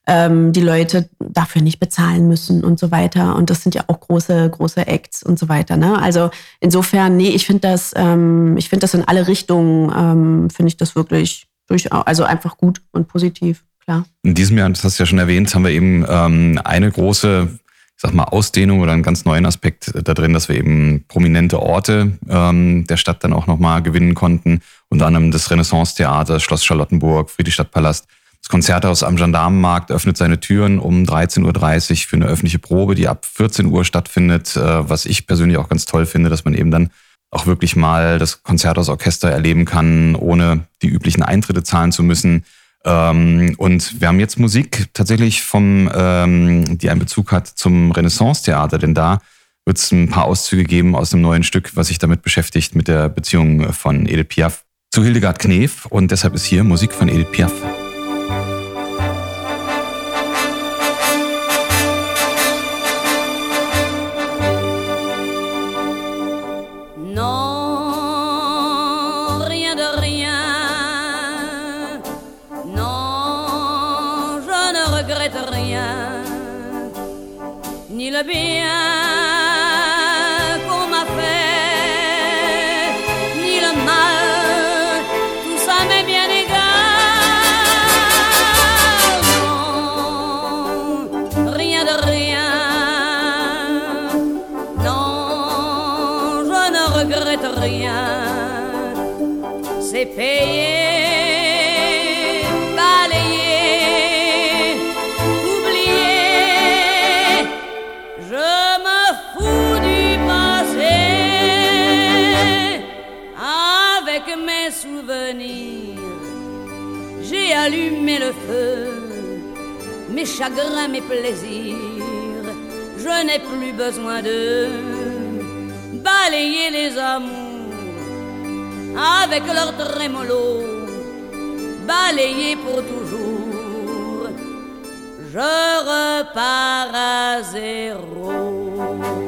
ähm, die Leute dafür nicht bezahlen müssen und so weiter. Und das sind ja auch große, große Acts und so weiter. Ne? Also insofern, nee, ich finde das, ähm, ich finde das in alle Richtungen, ähm, finde ich das wirklich durchaus, also einfach gut und positiv, klar. In diesem Jahr, das hast du ja schon erwähnt, haben wir eben ähm, eine große ich sag mal, Ausdehnung oder einen ganz neuen Aspekt da drin, dass wir eben prominente Orte ähm, der Stadt dann auch nochmal gewinnen konnten. Unter anderem das Renaissance-Theater, Schloss Charlottenburg, Friedrichstadtpalast. Das Konzerthaus am Gendarmenmarkt öffnet seine Türen um 13.30 Uhr für eine öffentliche Probe, die ab 14 Uhr stattfindet, äh, was ich persönlich auch ganz toll finde, dass man eben dann auch wirklich mal das Konzerthausorchester erleben kann, ohne die üblichen Eintritte zahlen zu müssen. Ähm, und wir haben jetzt Musik tatsächlich vom, ähm, die einen Bezug hat zum Renaissance-Theater, denn da wird es ein paar Auszüge geben aus einem neuen Stück, was sich damit beschäftigt mit der Beziehung von Edith Piaf zu Hildegard Knef. Und deshalb ist hier Musik von Edith Piaf. Mes plaisirs, je n'ai plus besoin de balayer les amours avec leur trémolo, balayer pour toujours. Je repars à zéro.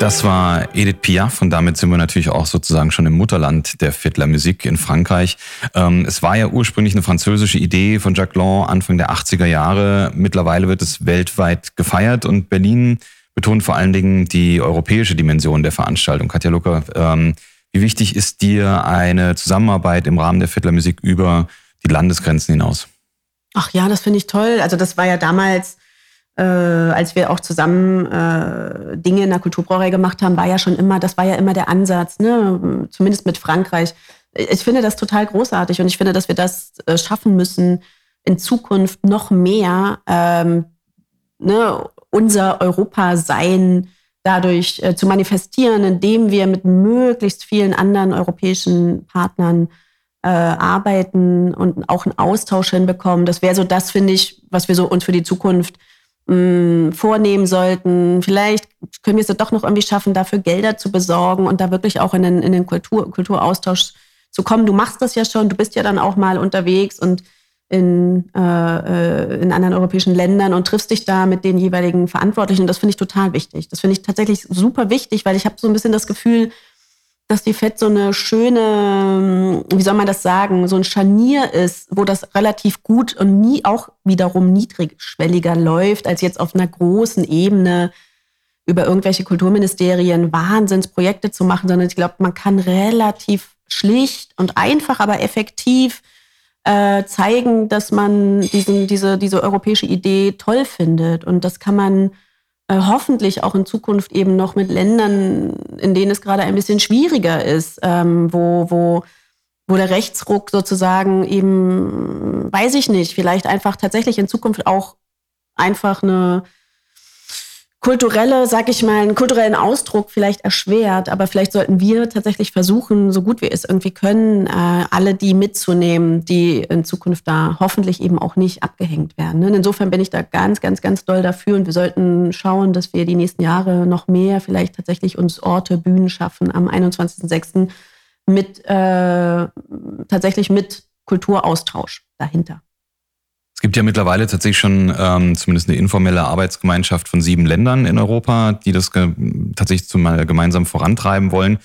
Das war Edith Piaf und damit sind wir natürlich auch sozusagen schon im Mutterland der Fiddlermusik in Frankreich. Ähm, es war ja ursprünglich eine französische Idee von Jacques Lang Anfang der 80er Jahre. Mittlerweile wird es weltweit gefeiert und Berlin betont vor allen Dingen die europäische Dimension der Veranstaltung. Katja Lucker, ähm, wie wichtig ist dir eine Zusammenarbeit im Rahmen der Fiddlermusik über die Landesgrenzen hinaus? Ach ja, das finde ich toll. Also das war ja damals, äh, als wir auch zusammen äh, Dinge in der Kulturbrauerei gemacht haben, war ja schon immer, das war ja immer der Ansatz, ne? zumindest mit Frankreich. Ich finde das total großartig und ich finde, dass wir das äh, schaffen müssen, in Zukunft noch mehr ähm, ne, unser Europa-Sein dadurch äh, zu manifestieren, indem wir mit möglichst vielen anderen europäischen Partnern äh, arbeiten und auch einen Austausch hinbekommen. Das wäre so das, finde ich, was wir so uns für die Zukunft mh, vornehmen sollten. Vielleicht können wir es ja doch noch irgendwie schaffen, dafür Gelder zu besorgen und da wirklich auch in den, in den Kultur, Kulturaustausch zu kommen. Du machst das ja schon, du bist ja dann auch mal unterwegs und in, äh, in anderen europäischen Ländern und triffst dich da mit den jeweiligen Verantwortlichen. Das finde ich total wichtig. Das finde ich tatsächlich super wichtig, weil ich habe so ein bisschen das Gefühl, dass die FED so eine schöne, wie soll man das sagen, so ein Scharnier ist, wo das relativ gut und nie auch wiederum niedrigschwelliger läuft, als jetzt auf einer großen Ebene über irgendwelche Kulturministerien Wahnsinnsprojekte zu machen, sondern ich glaube, man kann relativ schlicht und einfach, aber effektiv äh, zeigen, dass man diesen, diese, diese europäische Idee toll findet. Und das kann man äh, hoffentlich auch in Zukunft eben noch mit Ländern, in denen es gerade ein bisschen schwieriger ist, ähm, wo, wo, wo der Rechtsruck sozusagen eben, weiß ich nicht, vielleicht einfach tatsächlich in Zukunft auch einfach eine kulturelle, sag ich mal, einen kulturellen Ausdruck vielleicht erschwert, aber vielleicht sollten wir tatsächlich versuchen, so gut wir es irgendwie können, äh, alle die mitzunehmen, die in Zukunft da hoffentlich eben auch nicht abgehängt werden. Und insofern bin ich da ganz, ganz, ganz doll dafür und wir sollten schauen, dass wir die nächsten Jahre noch mehr vielleicht tatsächlich uns Orte, Bühnen schaffen am 21.06. mit äh, tatsächlich mit Kulturaustausch dahinter. Es gibt ja mittlerweile tatsächlich schon ähm, zumindest eine informelle Arbeitsgemeinschaft von sieben Ländern in Europa, die das tatsächlich zumal gemeinsam vorantreiben wollen.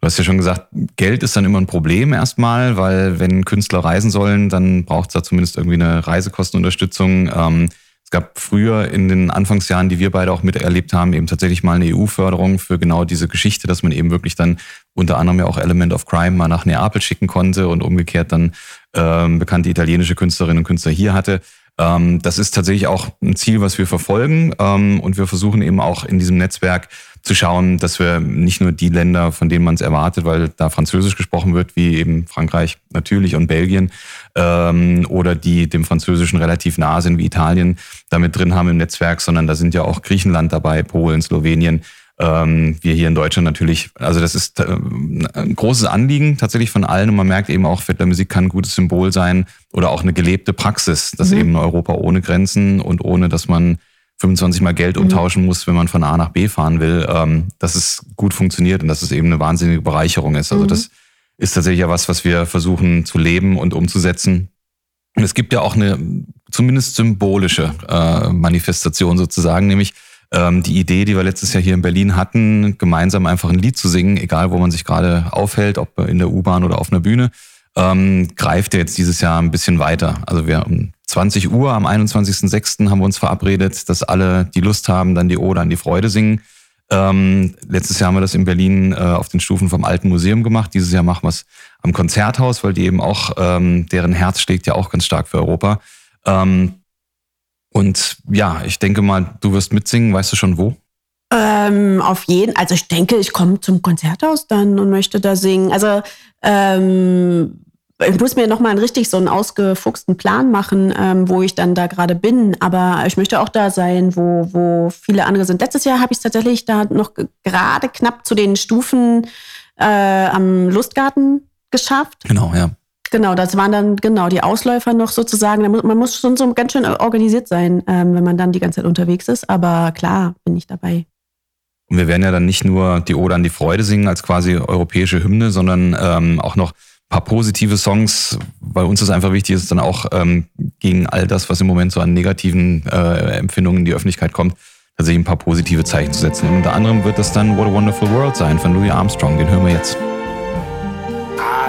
Du hast ja schon gesagt, Geld ist dann immer ein Problem erstmal, weil wenn Künstler reisen sollen, dann braucht es da zumindest irgendwie eine Reisekostenunterstützung. Ähm, es gab früher in den Anfangsjahren, die wir beide auch miterlebt haben, eben tatsächlich mal eine EU-Förderung für genau diese Geschichte, dass man eben wirklich dann unter anderem ja auch Element of Crime mal nach Neapel schicken konnte und umgekehrt dann ähm, bekannte italienische Künstlerinnen und Künstler hier hatte. Ähm, das ist tatsächlich auch ein Ziel, was wir verfolgen ähm, und wir versuchen eben auch in diesem Netzwerk zu schauen, dass wir nicht nur die Länder, von denen man es erwartet, weil da Französisch gesprochen wird, wie eben Frankreich natürlich und Belgien, ähm, oder die dem Französischen relativ nah sind, wie Italien, damit drin haben im Netzwerk, sondern da sind ja auch Griechenland dabei, Polen, Slowenien, ähm, wir hier in Deutschland natürlich, also das ist äh, ein großes Anliegen tatsächlich von allen und man merkt eben auch, Vettler Musik kann ein gutes Symbol sein oder auch eine gelebte Praxis, dass mhm. eben Europa ohne Grenzen und ohne, dass man 25 Mal Geld umtauschen mhm. muss, wenn man von A nach B fahren will, ähm, dass es gut funktioniert und dass es eben eine wahnsinnige Bereicherung ist. Also mhm. das ist tatsächlich ja was, was wir versuchen zu leben und umzusetzen. Und es gibt ja auch eine zumindest symbolische äh, Manifestation sozusagen, nämlich ähm, die Idee, die wir letztes Jahr hier in Berlin hatten, gemeinsam einfach ein Lied zu singen, egal wo man sich gerade aufhält, ob in der U-Bahn oder auf einer Bühne, ähm, greift jetzt dieses Jahr ein bisschen weiter. Also wir um 20 Uhr am 21.06. haben wir uns verabredet, dass alle, die Lust haben, dann die Ode an die Freude singen. Ähm, letztes Jahr haben wir das in Berlin äh, auf den Stufen vom Alten Museum gemacht. Dieses Jahr machen wir es am Konzerthaus, weil die eben auch, ähm, deren Herz schlägt ja auch ganz stark für Europa. Ähm, und ja, ich denke mal, du wirst mitsingen. Weißt du schon wo? Ähm, auf jeden, also ich denke, ich komme zum Konzerthaus dann und möchte da singen. Also ähm, ich muss mir nochmal einen richtig so einen ausgefuchsten Plan machen, ähm, wo ich dann da gerade bin. Aber ich möchte auch da sein, wo, wo viele andere sind. Letztes Jahr habe ich es tatsächlich da noch gerade knapp zu den Stufen äh, am Lustgarten geschafft. Genau, ja. Genau, das waren dann genau die Ausläufer noch sozusagen. Man muss schon so ganz schön organisiert sein, ähm, wenn man dann die ganze Zeit unterwegs ist. Aber klar, bin ich dabei. Und wir werden ja dann nicht nur die Ode an die Freude singen als quasi europäische Hymne, sondern ähm, auch noch paar positive Songs, weil uns das einfach wichtig ist, dann auch ähm, gegen all das, was im Moment so an negativen äh, Empfindungen in die Öffentlichkeit kommt, tatsächlich ein paar positive Zeichen zu setzen. Und unter anderem wird das dann What a Wonderful World sein von Louis Armstrong. Den hören wir jetzt.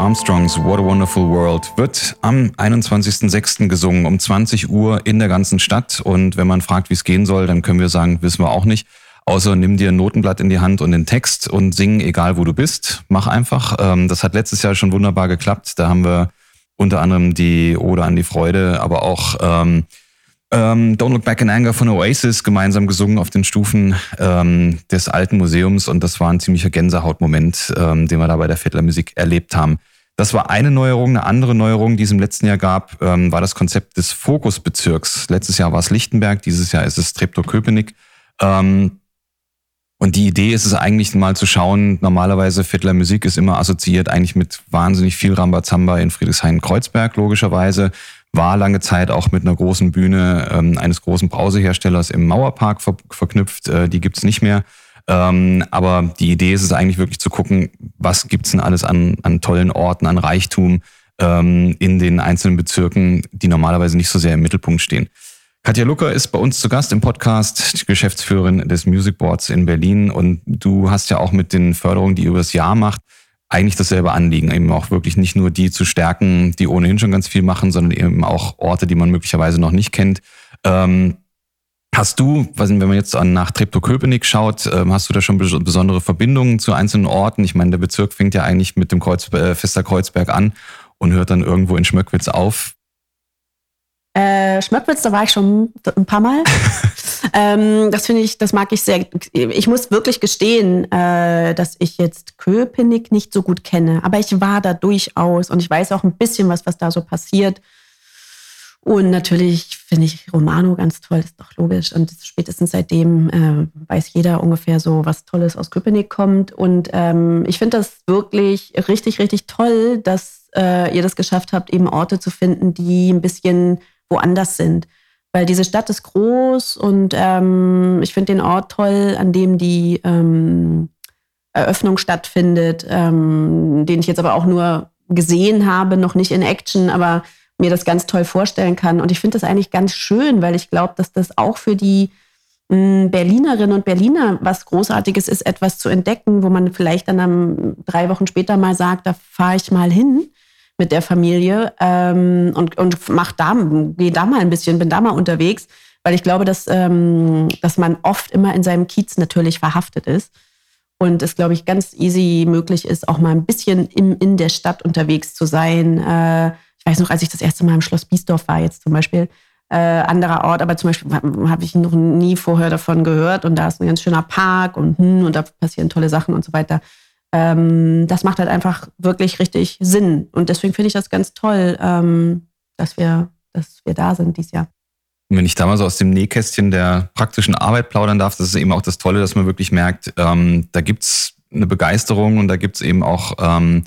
Armstrongs What a Wonderful World wird am 21.06. gesungen um 20 Uhr in der ganzen Stadt. Und wenn man fragt, wie es gehen soll, dann können wir sagen, wissen wir auch nicht. Außer nimm dir ein Notenblatt in die Hand und den Text und sing, egal wo du bist. Mach einfach. Ähm, das hat letztes Jahr schon wunderbar geklappt. Da haben wir unter anderem die Ode an die Freude, aber auch ähm, ähm, Don't Look Back in Anger von Oasis gemeinsam gesungen auf den Stufen ähm, des alten Museums und das war ein ziemlicher Gänsehautmoment, ähm, den wir da bei der Vettler Musik erlebt haben. Das war eine Neuerung. Eine andere Neuerung, die es im letzten Jahr gab, ähm, war das Konzept des Fokusbezirks. Letztes Jahr war es Lichtenberg, dieses Jahr ist es Treptow-Köpenick. Ähm, und die Idee ist es eigentlich mal zu schauen, normalerweise Fiddler Musik ist immer assoziiert eigentlich mit wahnsinnig viel Rambazamba in Friedrichshain-Kreuzberg, logischerweise. War lange Zeit auch mit einer großen Bühne ähm, eines großen Brauseherstellers im Mauerpark ver verknüpft. Äh, die gibt's nicht mehr. Ähm, aber die Idee ist es eigentlich wirklich zu gucken, was gibt's denn alles an, an tollen Orten, an Reichtum ähm, in den einzelnen Bezirken, die normalerweise nicht so sehr im Mittelpunkt stehen. Katja Lucker ist bei uns zu Gast im Podcast, Geschäftsführerin des Music Boards in Berlin. Und du hast ja auch mit den Förderungen, die ihr übers Jahr macht, eigentlich dasselbe Anliegen, eben auch wirklich nicht nur die zu stärken, die ohnehin schon ganz viel machen, sondern eben auch Orte, die man möglicherweise noch nicht kennt. Ähm, hast du, wenn man jetzt nach Treptow-Köpenick schaut, ähm, hast du da schon besondere Verbindungen zu einzelnen Orten? Ich meine, der Bezirk fängt ja eigentlich mit dem Kreuz, äh, Fester Kreuzberg an und hört dann irgendwo in Schmöckwitz auf. Äh, Schmöckwitz, da war ich schon ein paar Mal. ähm, das finde ich, das mag ich sehr. Ich muss wirklich gestehen, äh, dass ich jetzt Köpenick nicht so gut kenne, aber ich war da durchaus und ich weiß auch ein bisschen was, was da so passiert. Und natürlich finde ich Romano ganz toll, ist doch logisch. Und spätestens seitdem äh, weiß jeder ungefähr so, was Tolles aus Köpenick kommt. Und ähm, ich finde das wirklich richtig, richtig toll, dass äh, ihr das geschafft habt, eben Orte zu finden, die ein bisschen woanders sind. Weil diese Stadt ist groß und ähm, ich finde den Ort toll, an dem die ähm, Eröffnung stattfindet, ähm, den ich jetzt aber auch nur gesehen habe, noch nicht in Action, aber mir das ganz toll vorstellen kann. Und ich finde das eigentlich ganz schön, weil ich glaube, dass das auch für die hm, Berlinerinnen und Berliner was Großartiges ist, etwas zu entdecken, wo man vielleicht dann am, drei Wochen später mal sagt, da fahre ich mal hin mit der Familie ähm, und, und mach da, gehe da mal ein bisschen, bin da mal unterwegs, weil ich glaube, dass, ähm, dass man oft immer in seinem Kiez natürlich verhaftet ist und es, glaube ich, ganz easy möglich ist, auch mal ein bisschen im, in der Stadt unterwegs zu sein. Äh, ich weiß noch, als ich das erste Mal im Schloss Biesdorf war, jetzt zum Beispiel, äh, anderer Ort, aber zum Beispiel habe ich noch nie vorher davon gehört und da ist ein ganz schöner Park und, hm, und da passieren tolle Sachen und so weiter. Ähm, das macht halt einfach wirklich richtig Sinn und deswegen finde ich das ganz toll, ähm, dass, wir, dass wir da sind dieses Jahr. wenn ich da mal so aus dem Nähkästchen der praktischen Arbeit plaudern darf, das ist eben auch das Tolle, dass man wirklich merkt, ähm, da gibt's eine Begeisterung und da gibt's eben auch ähm,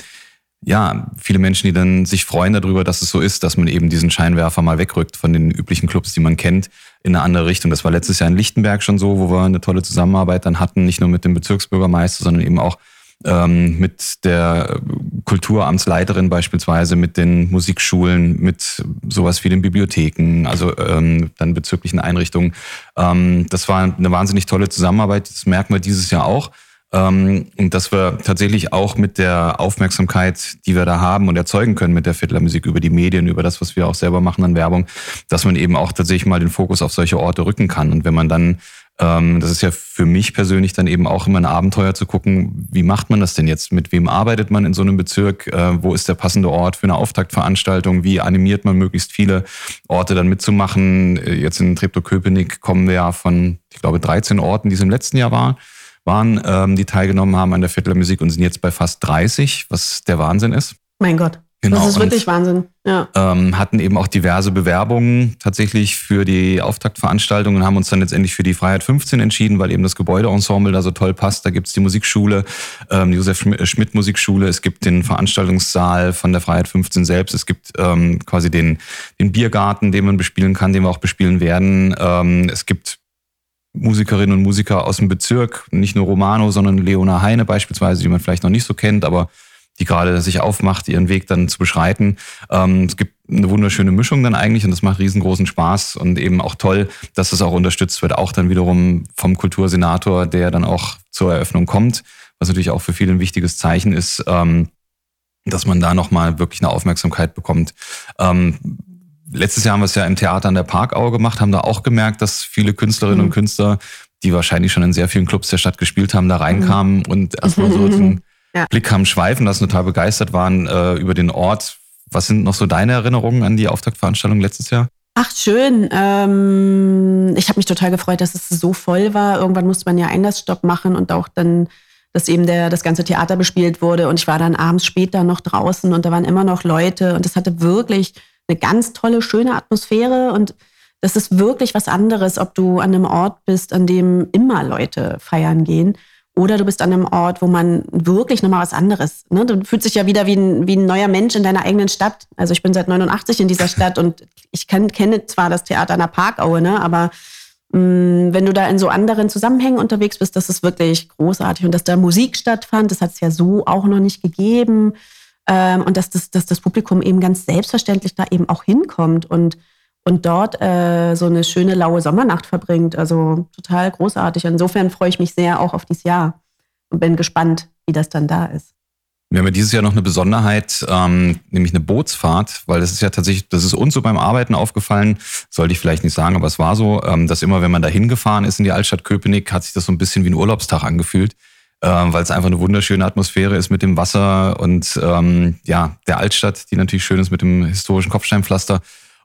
ja, viele Menschen, die dann sich freuen darüber, dass es so ist, dass man eben diesen Scheinwerfer mal wegrückt von den üblichen Clubs, die man kennt, in eine andere Richtung. Das war letztes Jahr in Lichtenberg schon so, wo wir eine tolle Zusammenarbeit dann hatten, nicht nur mit dem Bezirksbürgermeister, sondern eben auch ähm, mit der Kulturamtsleiterin beispielsweise, mit den Musikschulen, mit sowas wie den Bibliotheken, also ähm, dann bezüglichen Einrichtungen. Ähm, das war eine wahnsinnig tolle Zusammenarbeit. Das merken wir dieses Jahr auch. Ähm, und dass wir tatsächlich auch mit der Aufmerksamkeit, die wir da haben und erzeugen können mit der Fiddlermusik über die Medien, über das, was wir auch selber machen an Werbung, dass man eben auch tatsächlich mal den Fokus auf solche Orte rücken kann. Und wenn man dann ähm, das ist ja für mich persönlich dann eben auch immer ein Abenteuer zu gucken, wie macht man das denn jetzt? Mit wem arbeitet man in so einem Bezirk? Äh, wo ist der passende Ort für eine Auftaktveranstaltung? Wie animiert man möglichst viele Orte dann mitzumachen? Äh, jetzt in Treptow-Köpenick kommen wir ja von, ich glaube, 13 Orten, die es im letzten Jahr waren waren, ähm, die teilgenommen haben an der Viertelmusik und sind jetzt bei fast 30, was der Wahnsinn ist. Mein Gott. Genau. Das ist wirklich und, Wahnsinn. Ja. Ähm, hatten eben auch diverse Bewerbungen tatsächlich für die Auftaktveranstaltung und haben uns dann letztendlich für die Freiheit 15 entschieden, weil eben das Gebäudeensemble da so toll passt. Da gibt's die Musikschule, ähm, die Josef Schmidt Musikschule, es gibt den Veranstaltungssaal von der Freiheit 15 selbst, es gibt ähm, quasi den, den Biergarten, den man bespielen kann, den wir auch bespielen werden. Ähm, es gibt Musikerinnen und Musiker aus dem Bezirk, nicht nur Romano, sondern Leona Heine beispielsweise, die man vielleicht noch nicht so kennt, aber die gerade sich aufmacht, ihren Weg dann zu beschreiten. Ähm, es gibt eine wunderschöne Mischung dann eigentlich und das macht riesengroßen Spaß und eben auch toll, dass es auch unterstützt wird, auch dann wiederum vom Kultursenator, der dann auch zur Eröffnung kommt, was natürlich auch für viele ein wichtiges Zeichen ist, ähm, dass man da nochmal wirklich eine Aufmerksamkeit bekommt. Ähm, letztes Jahr haben wir es ja im Theater an der Parkau gemacht, haben da auch gemerkt, dass viele Künstlerinnen mhm. und Künstler, die wahrscheinlich schon in sehr vielen Clubs der Stadt gespielt haben, da reinkamen mhm. und erstmal so den ja. Blick haben schweifen lassen, total begeistert waren äh, über den Ort. Was sind noch so deine Erinnerungen an die Auftaktveranstaltung letztes Jahr? Ach, schön. Ähm, ich habe mich total gefreut, dass es so voll war. Irgendwann musste man ja Einlassstopp machen und auch dann, dass eben der, das ganze Theater bespielt wurde. Und ich war dann abends später noch draußen und da waren immer noch Leute und es hatte wirklich eine ganz tolle, schöne Atmosphäre und das ist wirklich was anderes, ob du an einem Ort bist, an dem immer Leute feiern gehen oder du bist an einem Ort, wo man wirklich nochmal was anderes, ne? du fühlst dich ja wieder wie ein, wie ein neuer Mensch in deiner eigenen Stadt. Also ich bin seit 89 in dieser Stadt und ich kann, kenne zwar das Theater an der Parkaue, ne? aber mh, mm, wenn du da in so anderen Zusammenhängen unterwegs bist, das ist wirklich großartig. Und dass da Musik stattfand, das hat es ja so auch noch nicht gegeben. Ähm, und dass das, dass das Publikum eben ganz selbstverständlich da eben auch hinkommt und, und dort äh, so eine schöne laue Sommernacht verbringt. Also total großartig. Insofern freue ich mich sehr auch auf dieses Jahr und bin gespannt, wie das dann da ist. Wir haben ja dieses Jahr noch eine Besonderheit, ähm, nämlich eine Bootsfahrt, weil das ist ja tatsächlich, das ist uns so beim Arbeiten aufgefallen, sollte ich vielleicht nicht sagen, aber es war so, ähm, dass immer, wenn man da hingefahren ist in die Altstadt Köpenick, hat sich das so ein bisschen wie ein Urlaubstag angefühlt ähm, weil es einfach eine wunderschöne Atmosphäre ist mit dem Wasser und ähm, ja, der Altstadt, die natürlich schön ist mit dem historischen Kopfsteinpflaster.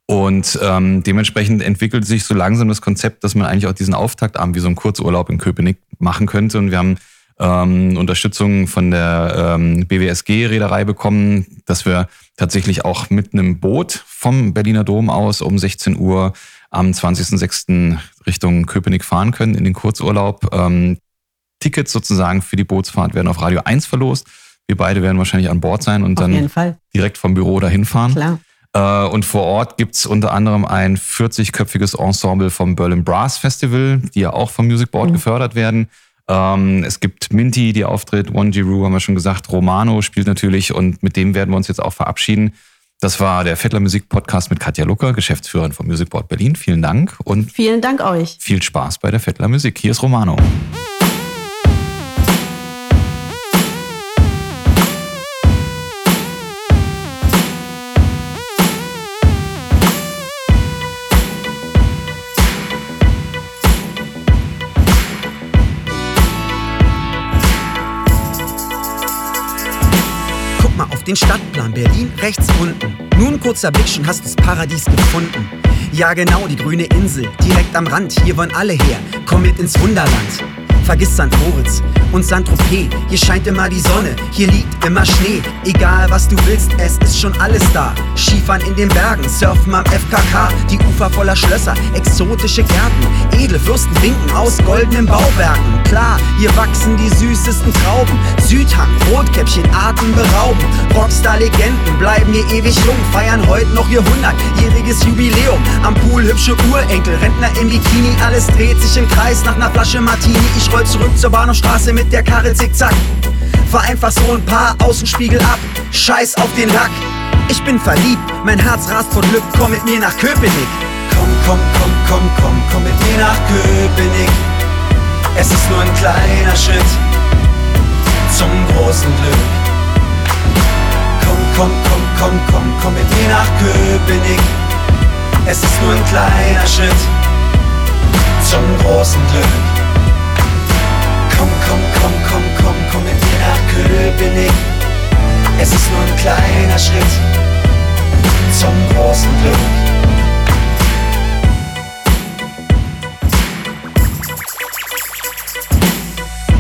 Und ähm, dementsprechend entwickelt sich so langsam das Konzept, dass man eigentlich auch diesen Auftaktabend wie so einen Kurzurlaub in Köpenick machen könnte. Und wir haben ähm, Unterstützung von der ähm, BWSG-Reederei bekommen, dass wir tatsächlich auch mit einem Boot vom Berliner Dom aus um 16 Uhr am 20.06. Richtung Köpenick fahren können in den Kurzurlaub. Ähm, Tickets sozusagen für die Bootsfahrt werden auf Radio 1 verlost. Wir beide werden wahrscheinlich an Bord sein und Auf dann direkt vom Büro dahin fahren. Klar. Äh, Und vor Ort gibt's unter anderem ein 40-köpfiges Ensemble vom Berlin Brass Festival, die ja auch vom Music Board gefördert werden. Ähm, Es gibt Minty, die auftritt, One Giroux haben wir schon gesagt, Romano spielt natürlich und mit dem werden wir uns jetzt auch verabschieden. Das war der Fettler Musik Podcast mit Katja Lucker, Geschäftsführerin vom Music Board Berlin. Vielen Dank und Vielen Dank euch. viel Spaß bei der Fettler Musik. Hier ist Romano. Den Stadtplan Berlin rechts unten. Nur ein kurzer Blick, schon hast du's Paradies gefunden. Ja genau, die grüne Insel, direkt am Rand. Hier wollen alle her, komm mit ins Wunderland. Vergiss St. Moritz und Saint-Tropez. Hier scheint immer die Sonne, hier liegt immer Schnee. Egal was du willst, es ist schon alles da. Skifahren in den Bergen, surfen am FKK. Die Ufer voller Schlösser, exotische Gärten. Edle Fürsten winken aus goldenen Bauwerken. Klar, hier wachsen die süßesten Trauben. Südhang, Rotkäppchen, atemberaubend. Rockstar-Legenden bleiben hier ewig jung. Feiern heute noch ihr 100-jähriges Jubiläum. Am Pool hübsche Urenkel, Rentner im Bikini. Alles dreht sich im Kreis nach ner Flasche Martini. Ich roll zurück zur Bahnhofstraße mit der Karre zickzack. Fahr einfach so ein paar Außenspiegel ab. Scheiß auf den Lack. Ich bin verliebt, mein Herz rast vor Glück. Komm mit mir nach Köpenick. Komm, komm, komm, komm, komm, komm mit mir nach Köpenick. Es ist nur ein kleiner Schritt zum großen Glück. Komm, komm, komm, komm, komm, mit mir nach Köpenick. Es ist nur ein kleiner Schritt zum großen Glück. Komm, komm, komm, komm, komm, komm mit mir nach Köpenick. Es ist nur ein kleiner Schritt zum großen Glück.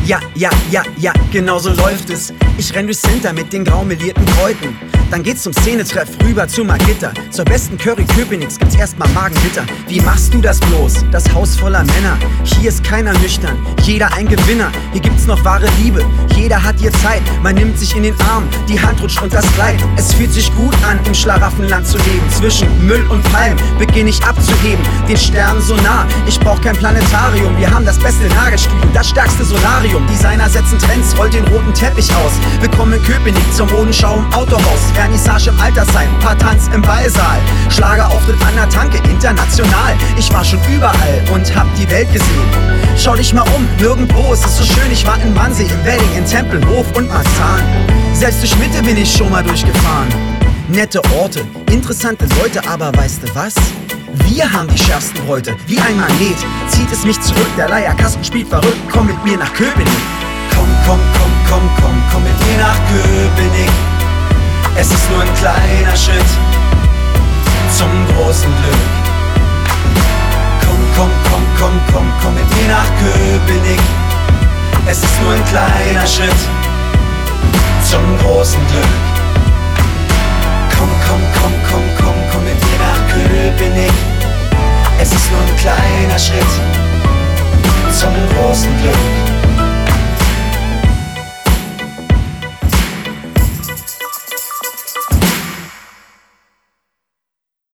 Ja, ja, ja, ja, genau so läuft es. Ich renn durchs Center mit den graumelierten Kräuten. Dann geht's zum Szenetreff rüber zu Magitta. Zur besten Curry Köpenick's gibt's erstmal Magengitter. Wie machst du das bloß? Das Haus voller Männer. Hier ist keiner nüchtern, jeder ein Gewinner. Hier gibt's noch wahre Liebe, jeder hat hier Zeit. Man nimmt sich in den Arm, die Hand rutscht und das Kleid. Es fühlt sich gut an, im Schlaraffenland zu leben. Zwischen Müll und Palm beginn ich abzuheben. Den Sternen so nah, ich brauch kein Planetarium. Wir haben das beste Nagelstudio, das stärkste Solarium. Designer setzen Trends, rollt den roten Teppich aus. Willkommen in Köpenick zur Modenschau im Autohaus. Vernissage im Altersheim, paar Tanz im Ballsaal. Schlagerauftritt an der Tanke, international. Ich war schon überall und hab die Welt gesehen. Schau dich mal um, nirgendwo ist es so schön. Ich war in Wannsee, in Wedding, in Tempelhof und Marzahn. Selbst durch Mitte bin ich schon mal durchgefahren. Nette Orte, interessante Leute, aber weißt du was? Wir haben die schärfsten Bräute, wie ein Magnet Zieht es mich zurück, der Leierkasten spielt verrückt. Komm mit mir nach Köpenick. Komm, komm, komm, komm, komm, komm mit mir nach Köpenick. Es ist nur ein kleiner Schritt zum großen Glück. Komm, komm, komm, komm, komm, komm mit mir nach Köpenick. Es ist nur ein kleiner Schritt zum großen Glück. Komm, komm, komm, komm, komm Ziel bin ich. Es ist nur ein kleiner Schritt zum großen Glück.